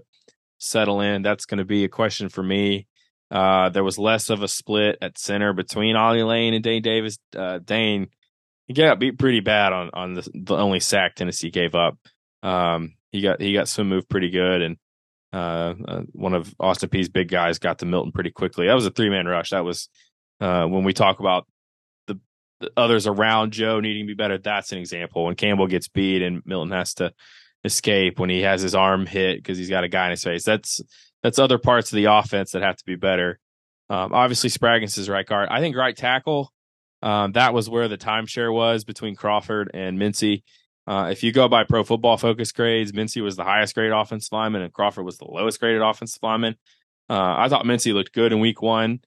settle in? That's going to be a question for me. Uh, there was less of a split at center between Ollie Lane and Dayne Davis. Uh, Dayne he got beat pretty bad on on the, the only sack Tennessee gave up. Um, he got he got swim move pretty good, and uh, uh, one of Austin Peay's big guys got to Milton pretty quickly. That was a three man rush. That was uh, when we talk about the, the, others around Joe needing to be better. That's an example. When Campbell gets beat and Milton has to escape, when he has his arm hit because he's got a guy in his face. That's that's other parts of the offense that have to be better. Um, obviously, Spraggins is right guard. I think right tackle. Um, that was where the timeshare was between Crawford and Mincey. Uh, if you go by Pro Football Focus grades, Mincey was the highest grade offensive lineman, and Crawford was the lowest graded offensive lineman. Uh, I thought Mincey looked good in Week One,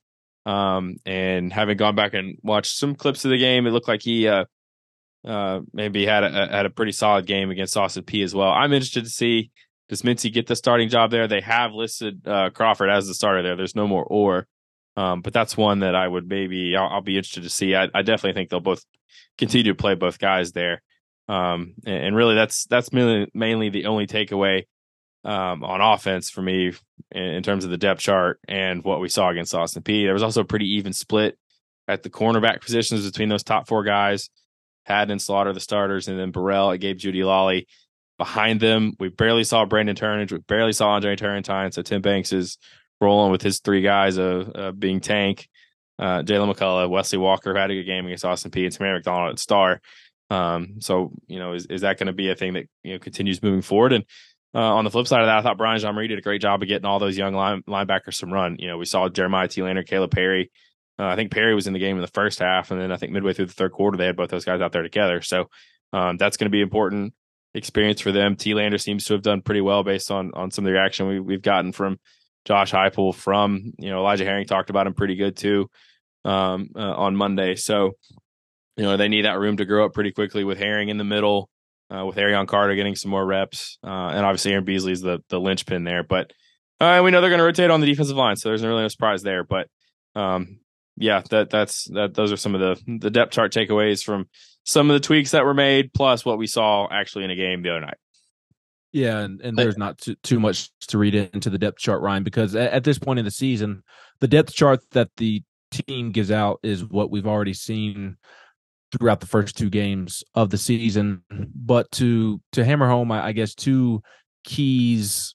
um, and having gone back and watched some clips of the game, it looked like he uh, uh maybe had a had a pretty solid game against Austin Peay as well. I'm interested to see does Mincey get the starting job there. They have listed uh, Crawford as the starter there. There's no more or, um, but that's one that I would maybe I'll, I'll be interested to see. I, I definitely think they'll both continue to play both guys there. Um, and, and, really, that's that's mainly mainly the only takeaway um, on offense for me in, in, terms of the depth chart and what we saw against Austin Peay. There was also a pretty even split at the cornerback positions between those top four guys. Hadden, Slaughter, the starters, and then Burrell. It gave Jeudy-Lally behind them. We barely saw Brandon Turnage. We barely saw Andre Turrentine. So Tim Banks is rolling with his three guys of, of being Tank, uh, Jaylen McCollough, Wesley Walker had a good game against Austin Peay, and Tamir McDonald at star. Um, so you know, is is that going to be a thing that you know continues moving forward? And uh, on the flip side of that, I thought Brian Jean-Mary did a great job of getting all those young line, linebackers some run. You know, we saw Jeremiah T. Lander, Kalib Perry. Uh, I think Perry was in the game in the first half, and then I think midway through the third quarter, they had both those guys out there together. So um, that's going to be important experience for them. T. Lander seems to have done pretty well based on on some of the reaction we, we've gotten from Josh Heupel. From you know, Elijah Herring talked about him pretty good too um, uh, on Monday. So you know, they need that room to grow up pretty quickly with Herring in the middle, uh, with Arion Carter getting some more reps, uh, and obviously Aaron Beasley is the the linchpin there. But uh, we know they're going to rotate on the defensive line, so there's really no surprise there. But um, yeah, that that's that. Those are some of the the depth chart takeaways from some of the tweaks that were made, plus what we saw actually in a game the other night. Yeah, and, and there's not too, too much to read into the depth chart, Ryan, because at, at this point in the season, the depth chart that the team gives out is what we've already seen throughout the first two games of the season. But to to hammer home, I, I guess two keys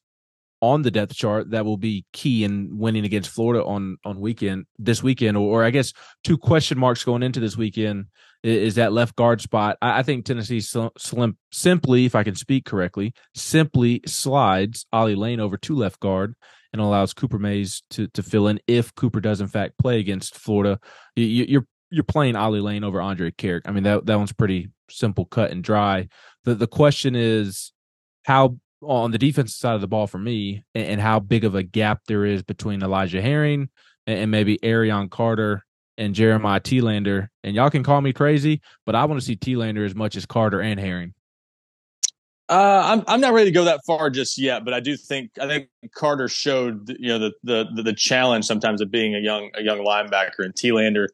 on the depth chart that will be key in winning against Florida on on weekend this weekend, or, or I guess two question marks going into this weekend is, is that left guard spot. I, I think Tennessee slim, simply, if I can speak correctly, simply slides Ollie Lane over to left guard and allows Cooper Mays to to fill in if Cooper does in fact play against Florida. You, you're you're playing Ollie Lane over Andrej Karic. I mean that that one's pretty simple, cut and dry. The the question is how on the defensive side of the ball for me, and, and how big of a gap there is between Elijah Herring and, and maybe Arion Carter and Jeremiah Telander. And y'all can call me crazy, but I want to see Telander as much as Carter and Herring. Uh, I'm I'm not ready to go that far just yet, but I do think I think Carter showed you know the the the challenge sometimes of being a young a young linebacker, and Telander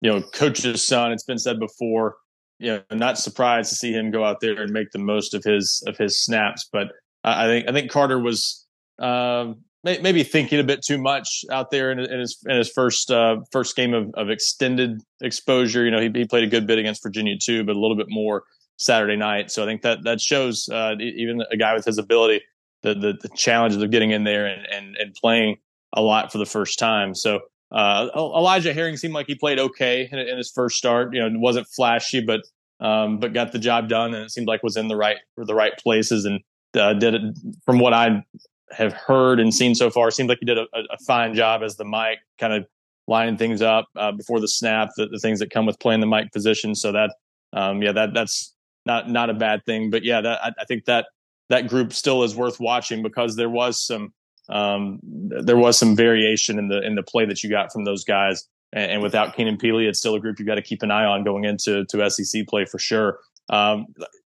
you know, coach's son. It's been said before. You know, not surprised to see him go out there and make the most of his of his snaps. But I think I think Carter was um, maybe thinking a bit too much out there in, in his in his first uh, first game of, of extended exposure. You know, he, he played a good bit against Virginia too, but a little bit more Saturday night. So I think that that shows uh, even a guy with his ability the, the the challenges of getting in there and and and playing a lot for the first time. So uh, Elijah Herring seemed like he played okay in, in, his first start. You know, wasn't flashy, but um, but got the job done, and it seemed like was in the right the right places and uh, did it. From what I have heard and seen so far, seemed like he did a, a fine job as the mic kind of lining things up uh, before the snap, the, the, things that come with playing the mic position. So that, um, yeah, that that's not not a bad thing. But yeah, that I, I think that that group still is worth watching because there was some um, there was some variation in the in the play that you got from those guys. And, and without Keenan Pili, it's still a group you got to keep an eye on going into to SEC play for sure. Um,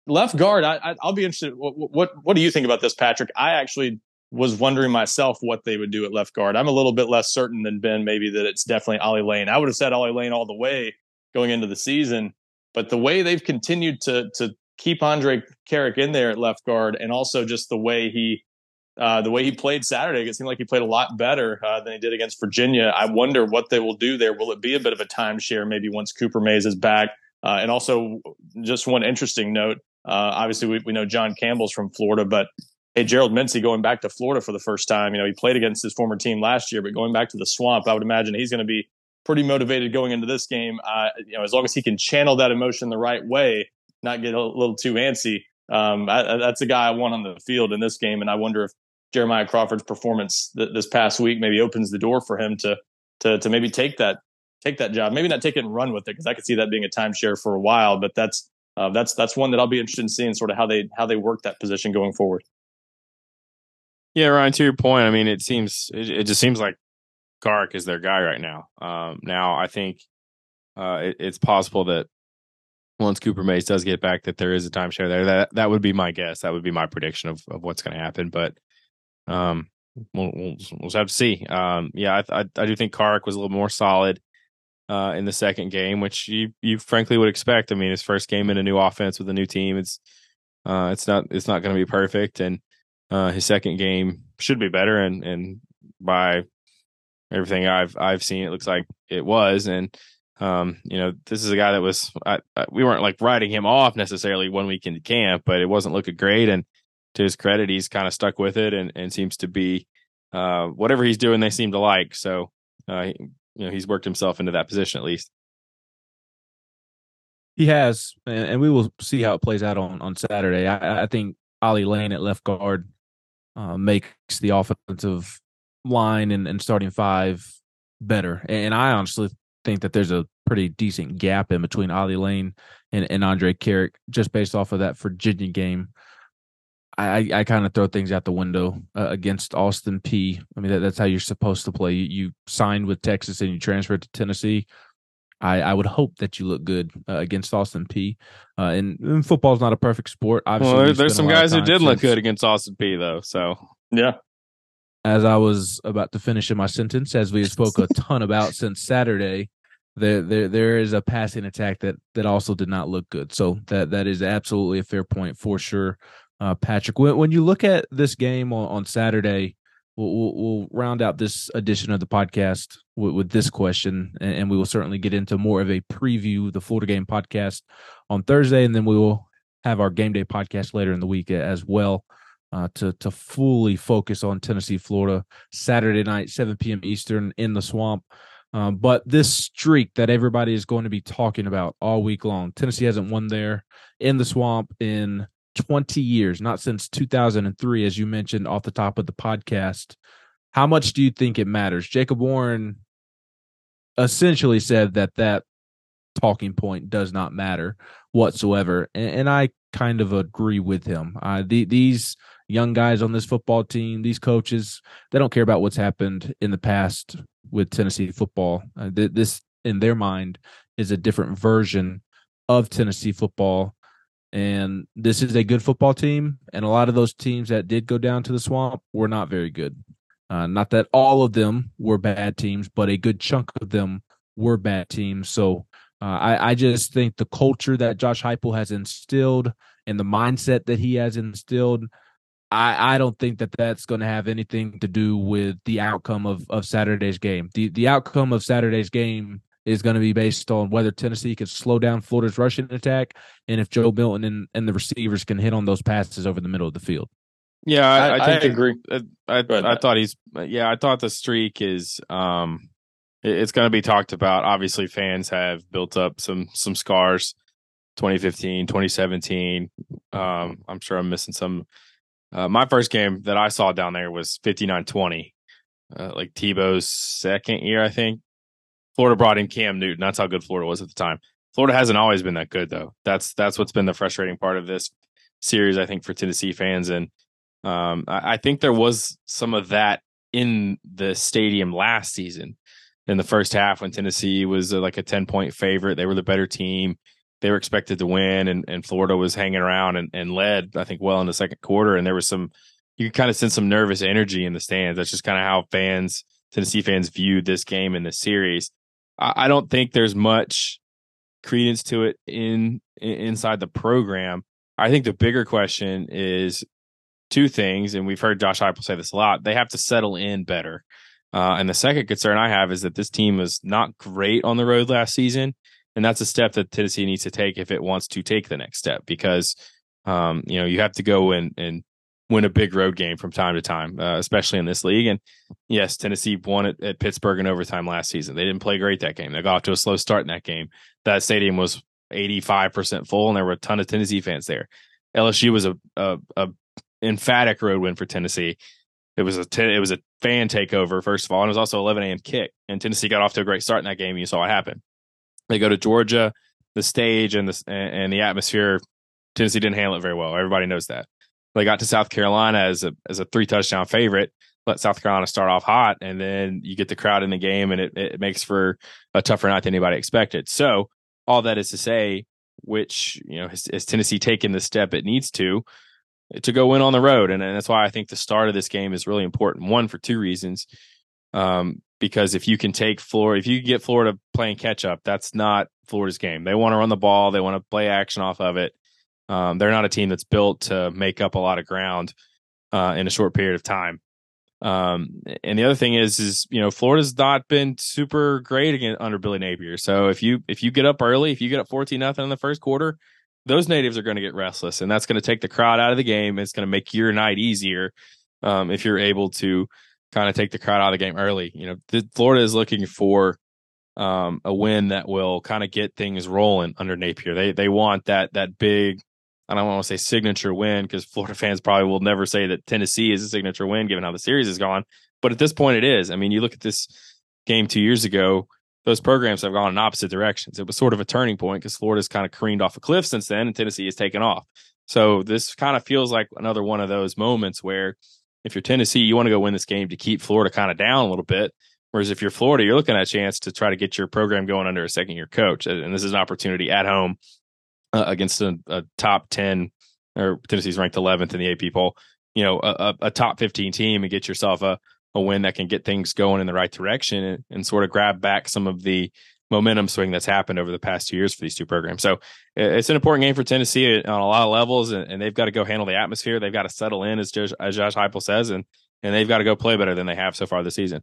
left guard, I, will be interested. What, what, what do you think about this, Patrick? I actually was wondering myself what they would do at left guard. I'm a little bit less certain than Ben, maybe that it's definitely Ollie Lane. I would have said Ollie Lane all the way going into the season, but the way they've continued to to keep Andre Karic in there at left guard, and also just the way he uh, the way he played Saturday, it seemed like he played a lot better uh, than he did against Virginia. I wonder what they will do there. Will it be a bit of a timeshare maybe once Cooper Mays is back? Uh, and also, just one interesting note. Uh, obviously, we, we know John Campbell's from Florida, but hey, Gerald Mincey going back to Florida for the first time. You know, he played against his former team last year, but going back to the swamp, I would imagine he's going to be pretty motivated going into this game. Uh, you know, as long as he can channel that emotion the right way, not get a little too antsy. Um, I, that's a guy I want on the field in this game, and I wonder if Jeremiah Crawford's performance th- this past week maybe opens the door for him to to to maybe take that take that job. Maybe not take it and run with it because I could see that being a timeshare for a while. But that's uh, that's that's one that I'll be interested in seeing sort of how they how they work that position going forward. Yeah, Ryan. To your point, I mean, it seems it, it just seems like Karic is their guy right now. Um, now, I think uh, it, it's possible that once Cooper Mays does get back, that there is a timeshare there. That that would be my guess. That would be my prediction of, of what's going to happen. But um, we'll, we'll, we'll have to see. Um, yeah, I, I, I do think Karic was a little more solid uh, in the second game, which you you frankly would expect. I mean, his first game in a new offense with a new team, it's uh, it's not it's not going to be perfect, and uh, his second game should be better. And and by everything I've I've seen, it looks like it was. And um, you know, this is a guy that was I, I, we weren't like writing him off necessarily one week into camp, but it wasn't looking great. And to his credit, he's kind of stuck with it and, and seems to be uh, whatever he's doing, they seem to like. So, uh, you know, he's worked himself into that position at least. He has, and, we will see how it plays out on on Saturday. I, I think Ollie Lane at left guard uh, makes the offensive line and, and starting five better. And I honestly think that there's a pretty decent gap in between Ollie Lane and, and Andrej Karic just based off of that Virginia game. I, I kind of throw things out the window uh, against Austin Peay. I mean, that, that's how you're supposed to play. You, you signed with Texas and you transferred to Tennessee. I, I would hope that you look good uh, against Austin Peay. Uh, and, and football's not a perfect sport. Obviously, well, there's some guys who did since, look good against Austin Peay. though. So yeah. As I was about to finish in my sentence, as we spoke a ton about since Saturday, there there there is a passing attack that that also did not look good. So that that is absolutely a fair point for sure uh, Patrick. When, when you look at this game on, on Saturday, we'll, we'll, we'll, round out this edition of the podcast with, with this question, and, and, we will certainly get into more of a preview the Florida game podcast on Thursday, and then we will have our game day podcast later in the week as well. Uh, to to fully focus on Tennessee, Florida, Saturday night, 7 p.m. Eastern in the swamp. Um, but this streak that everybody is going to be talking about all week long, Tennessee hasn't won there in the swamp in 20 years, not since 2003, as you mentioned off the top of the podcast. How much do you think it matters? Jacob Warren essentially said that that talking point does not matter whatsoever. And, and I kind of agree with him. Uh, the, these young guys on this football team, these coaches, they don't care about what's happened in the past with Tennessee football. Uh, th- this, in their mind, is a different version of Tennessee football and this is a good football team. And a lot of those teams that did go down to the swamp were not very good. Uh, not that all of them were bad teams, but a good chunk of them were bad teams. So uh, I, I just think the culture that Josh Heupel has instilled and the mindset that he has instilled, I, I don't think that that's going to have anything to do with the outcome of, of Saturday's game. The the outcome of Saturday's game is going to be based on whether Tennessee can slow down Florida's rushing attack and if Joe Milton and, and the receivers can hit on those passes over the middle of the field. Yeah, I, I, think I agree. I, I, I thought he's yeah, I thought the streak is um it's going to be talked about. Obviously, fans have built up some some scars. 2015, 2017. Um, I'm sure I'm missing some. Uh, my first game that I saw down there was 59-20, uh, like Tebow's second year, I think. Florida brought in Cam Newton. That's how good Florida was at the time. Florida hasn't always been that good though. That's that's what's been the frustrating part of this series, I think, for Tennessee fans. And um, I, I, think there was some of that in the stadium last season in the first half when Tennessee was uh, like a 10 point favorite. They were the better team. They were expected to win, and, and Florida was hanging around and, and led, I think, well in the second quarter. And there was some you can kind of sense some nervous energy in the stands. That's just kind of how fans, Tennessee fans, viewed this game in this series. I, I don't think there's much credence to it in, in inside the program. I think the bigger question is two things, and we've heard Josh Heupel say this a lot. They have to settle in better. Uh, and the second concern I have is that this team was not great on the road last season, and that's a step that Tennessee needs to take if it wants to take the next step. Because um, you know you have to go and and win a big road game from time to time, uh, especially in this league. And yes, Tennessee won it at Pittsburgh in overtime last season. They didn't play great that game. They got off to a slow start in that game. That stadium was 85% full, and there were a ton of Tennessee fans there. LSU was a, a, a emphatic road win for Tennessee. It was a ten, it was a fan takeover first of all, and it was also 11 a.m. kick. And Tennessee got off to a great start in that game. And you saw what happened. They go to Georgia, the stage and the and the atmosphere. Tennessee didn't handle it very well. Everybody knows that. They got to South Carolina as a as a three touchdown favorite. Let South Carolina start off hot, and then you get the crowd in the game, and it, it makes for a tougher night than anybody expected. So all that is to say, which you know has, has Tennessee taken the step it needs to to go win on the road, and, and that's why I think the start of this game is really important. One for two reasons, um, because if you can take Florida, if you get Florida playing catch up, that's not Florida's game. They want to run the ball, they want to play action off of it. Um, they're not a team that's built to make up a lot of ground uh, in a short period of time. Um, and the other thing is, is you know, Florida's not been super great again under Billy Napier. So if you if you get up early, if you get up fourteen nothing in the first quarter, those natives are going to get restless, and that's going to take the crowd out of the game. It's going to make your night easier um, if you're able to kind of take the crowd out of the game early. You know, the, Florida is looking for um, a win that will kind of get things rolling under Napier. They they want that that big. I don't want to say signature win because Florida fans probably will never say that Tennessee is a signature win given how the series has gone. But at this point, it is. I mean, you look at this game two years ago those programs have gone in opposite directions. It was sort of a turning point because Florida's kind of careened off a cliff since then, and Tennessee has taken off. So this kind of feels like another one of those moments where if you're Tennessee, you want to go win this game to keep Florida kind of down a little bit. Whereas if you're Florida, you're looking at a chance to try to get your program going under a second year coach. And this is an opportunity at home uh, against a, a, top 10 or Tennessee's ranked 11th in the AP poll, you know, a, a top 15 team and get yourself a, a win that can get things going in the right direction and, and, sort of grab back some of the momentum swing that's happened over the past two years for these two programs. So it's an important game for Tennessee on a lot of levels, and, and they've got to go handle the atmosphere. They've got to settle in, as Josh, as Josh Heupel says, and and they've got to go play better than they have so far this season.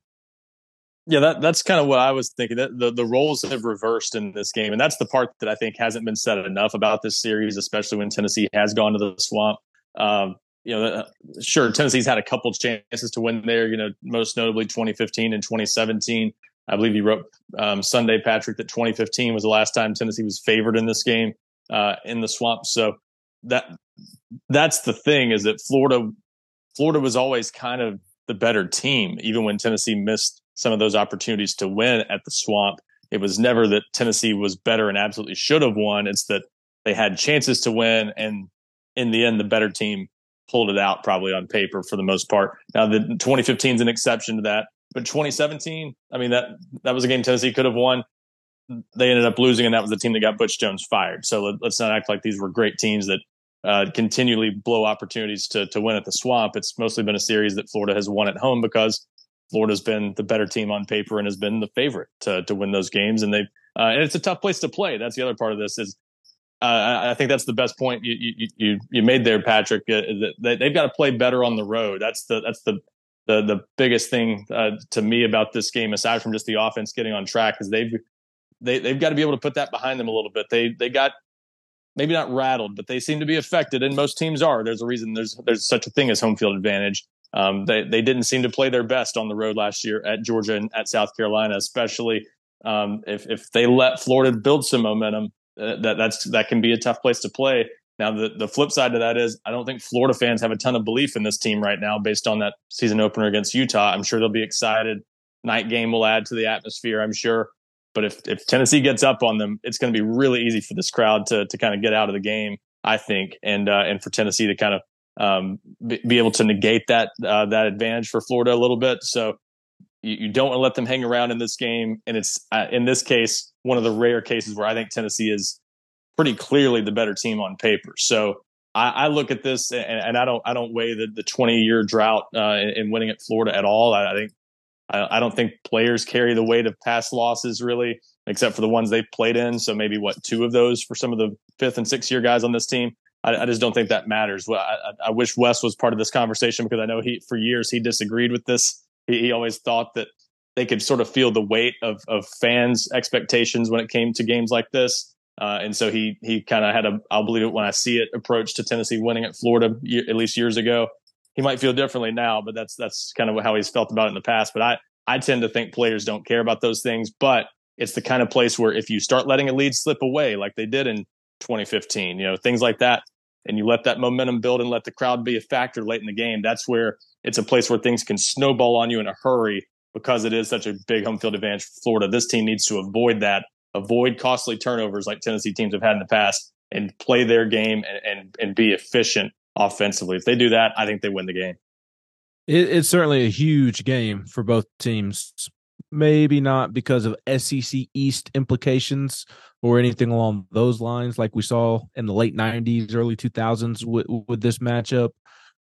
Yeah, that, that's kind of what I was thinking. That the, the roles have reversed in this game, and that's the part that I think hasn't been said enough about this series, especially when Tennessee has gone to the swamp. Um, you know, uh, sure, Tennessee's had a couple chances to win there. You know, most notably 2015 and 2017. I believe you wrote um, Sunday, Patrick, that 2015 was the last time Tennessee was favored in this game uh, in the swamp. So that that's the thing is that Florida Florida was always kind of the better team, even when Tennessee missed some of those opportunities to win at the swamp. It was never that Tennessee was better and absolutely should have won. It's that they had chances to win, and in the end, the better team pulled it out probably on paper for the most part. Now the 2015 is an exception to that, but 2017, I mean that that was a game Tennessee could have won. They ended up losing, and that was the team that got Butch Jones fired. So let, us not act like these were great teams that uh, continually blow opportunities to to win at the Swamp. It's mostly been a series that Florida has won at home because Florida's been the better team on paper and has been the favorite to to win those games. And they uh, and it's a tough place to play. That's the other part of this is uh, I think that's the best point you you you, you made there, Patrick. Uh, that they've got to play better on the road. That's the that's the the the biggest thing uh, to me about this game, aside from just the offense getting on track, is they've they they've got to be able to put that behind them a little bit. They they got maybe not rattled, but they seem to be affected, and most teams are. There's a reason. There's there's such a thing as home field advantage. Um, they they didn't seem to play their best on the road last year at Georgia and at South Carolina, especially um, if if they let Florida build some momentum uh, that that's that can be a tough place to play. Now, the, the flip side to that is I don't think Florida fans have a ton of belief in this team right now based on that season opener against Utah. I'm sure they'll be excited. Night game will add to the atmosphere, I'm sure. But if, if Tennessee gets up on them, it's going to be really easy for this crowd to, to kind of get out of the game, I think, and uh, and for Tennessee to kind of um, be, be, able to negate that uh, that advantage for Florida a little bit. So you, you don't want to let them hang around in this game. And it's uh, in this case one of the rare cases where I think Tennessee is pretty clearly the better team on paper. So I, I look at this and, and, I don't I don't weigh the, the 20 year drought uh, in, in, winning at Florida at all. I, I think I, I, don't think players carry the weight of past losses really, except for the ones they've played in. So maybe what two of those for some of the fifth and sixth year guys on this team. I, I just don't think that matters. Well, I, wish Wes was part of this conversation because I know he for years he disagreed with this. He, he always thought that they could sort of feel the weight of of fans' expectations when it came to games like this. Uh, and so he he kind of had a I'll believe it when I see it approach to Tennessee winning at Florida at least years ago. He might feel differently now, but that's that's kind of how he's felt about it in the past. But I I tend to think players don't care about those things, but it's the kind of place where if you start letting a lead slip away like they did in 2015, you know things like that, and you let that momentum build and let the crowd be a factor late in the game, that's where it's a place where things can snowball on you in a hurry because it is such a big home field advantage for Florida. This team needs to avoid that avoid costly turnovers like Tennessee teams have had in the past, and play their game and and, and be efficient offensively. If they do that, I think they win the game. It, it's certainly a huge game for both teams. Maybe not because of SEC East implications or anything along those lines, like we saw in the late '90s, early 2000s with, with this matchup,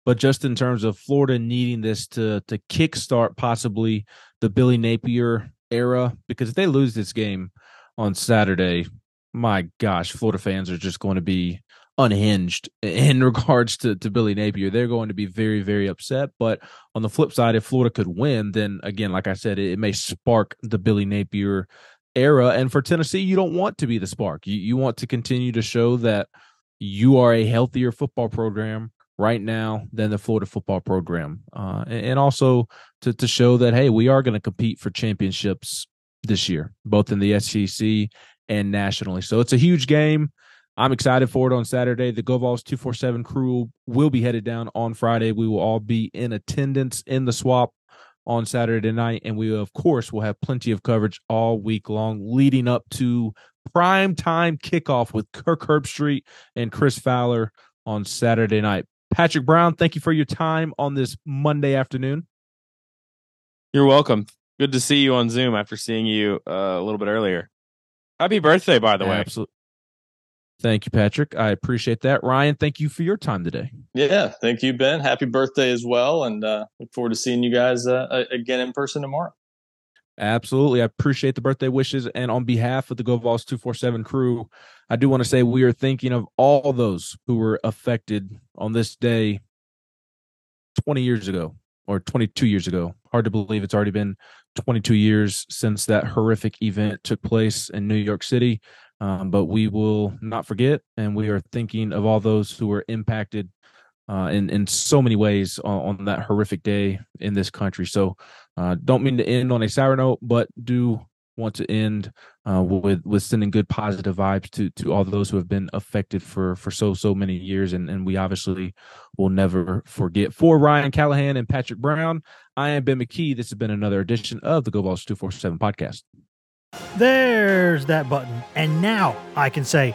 but just in terms of Florida needing this to to kickstart possibly the Billy Napier era, because if they lose this game, on Saturday, my gosh, Florida fans are just going to be unhinged in regards to, to Billy Napier. They're going to be very, very upset. But on the flip side, if Florida could win, then again, like I said, it, it may spark the Billy Napier era. And for Tennessee, you don't want to be the spark. You you want to continue to show that you are a healthier football program right now than the Florida football program, uh, and, also to to show that hey, we are going to compete for championships this year, both in the SEC and nationally. So it's a huge game. I'm excited for it on Saturday. The GoVols 247 crew will be headed down on Friday. We will all be in attendance in the swap on Saturday night. And we, of course, will have plenty of coverage all week long leading up to prime time kickoff with Kirk Herbstreit and Chris Fowler on Saturday night. Patrick Brown, thank you for your time on this Monday afternoon. You're welcome. Good to see you on Zoom after seeing you uh, a little bit earlier. Happy birthday, by the way. Absolutely. Thank you, Patrick. I appreciate that. Ryan, thank you for your time today. Yeah, thank you, Ben. Happy birthday as well, and uh, look forward to seeing you guys uh, again in person tomorrow. Absolutely. I appreciate the birthday wishes. And on behalf of the Go GoVols 247 crew, I do want to say we are thinking of all those who were affected on this day 20 years ago or 22 years ago. Hard to believe it's already been 22 years since that horrific event took place in New York City. Um, but we will not forget, and we are thinking of all those who were impacted uh, in in so many ways on, on, that horrific day in this country. So, uh, don't mean to end on a sour note, but do want to end uh, with with sending good positive vibes to to all those who have been affected for for so so many years, and and we obviously will never forget. For Ryan Callahan and Patrick Brown, I am Ben McKee. This has been another edition of the Go Vols two four seven podcast. There's that button, and now I can say.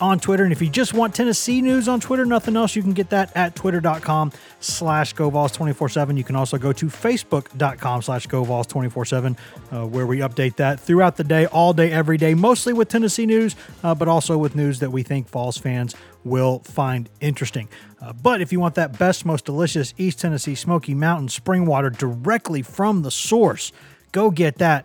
on Twitter. And if you just want Tennessee news on Twitter, nothing else, you can get that at twitter.com slash GoVols247. You can also go to facebook.com slash GoVols247, uh, where we update that throughout the day, all day, every day, mostly with Tennessee news, uh, but also with news that we think Vols fans will find interesting. Uh, but if you want that best, most delicious East Tennessee Smoky Mountain spring water directly from the source, go get that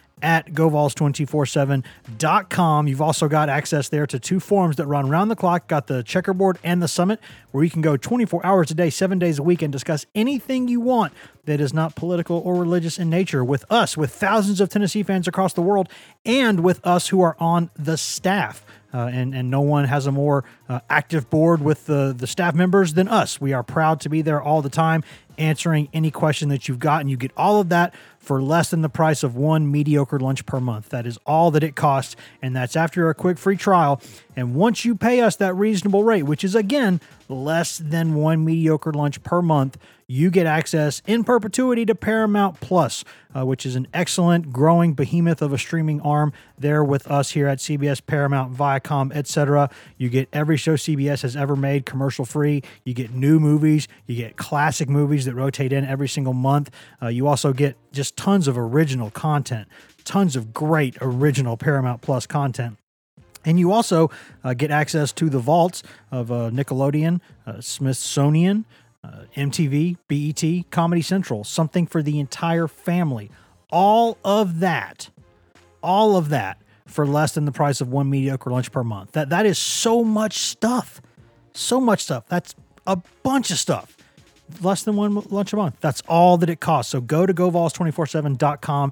at govols247.com. You've also got access there to two forums that run round the clock. Got the checkerboard and the summit, where you can go 24 hours a day, seven days a week, and discuss anything you want that is not political or religious in nature with us, with thousands of Tennessee fans across the world, and with us who are on the staff. Uh, and, and no one has a more uh, active board with the, the staff members than us. We are proud to be there all the time answering any question that you've got. And you get all of that for less than the price of one mediocre lunch per month. That is all that it costs. And that's after a quick free trial. And once you pay us that reasonable rate, which is again less than one mediocre lunch per month, you get access in perpetuity to Paramount Plus, uh, which is an excellent growing behemoth of a streaming arm there with us here at CBS, Paramount, Viacom, etc. You get every show CBS has ever made commercial free. You get new movies. You get classic movies that rotate in every single month. Uh, you also get just tons of original content, tons of great original Paramount Plus content. And you also uh, get access to the vaults of uh, Nickelodeon, uh, Smithsonian, uh, MTV, BET, Comedy Central, something for the entire family. All of that, all of that for less than the price of one mediocre lunch per month. That that is so much stuff. So much stuff. That's a bunch of stuff. Less than one lunch a month. That's all that it costs. So go to govols247.com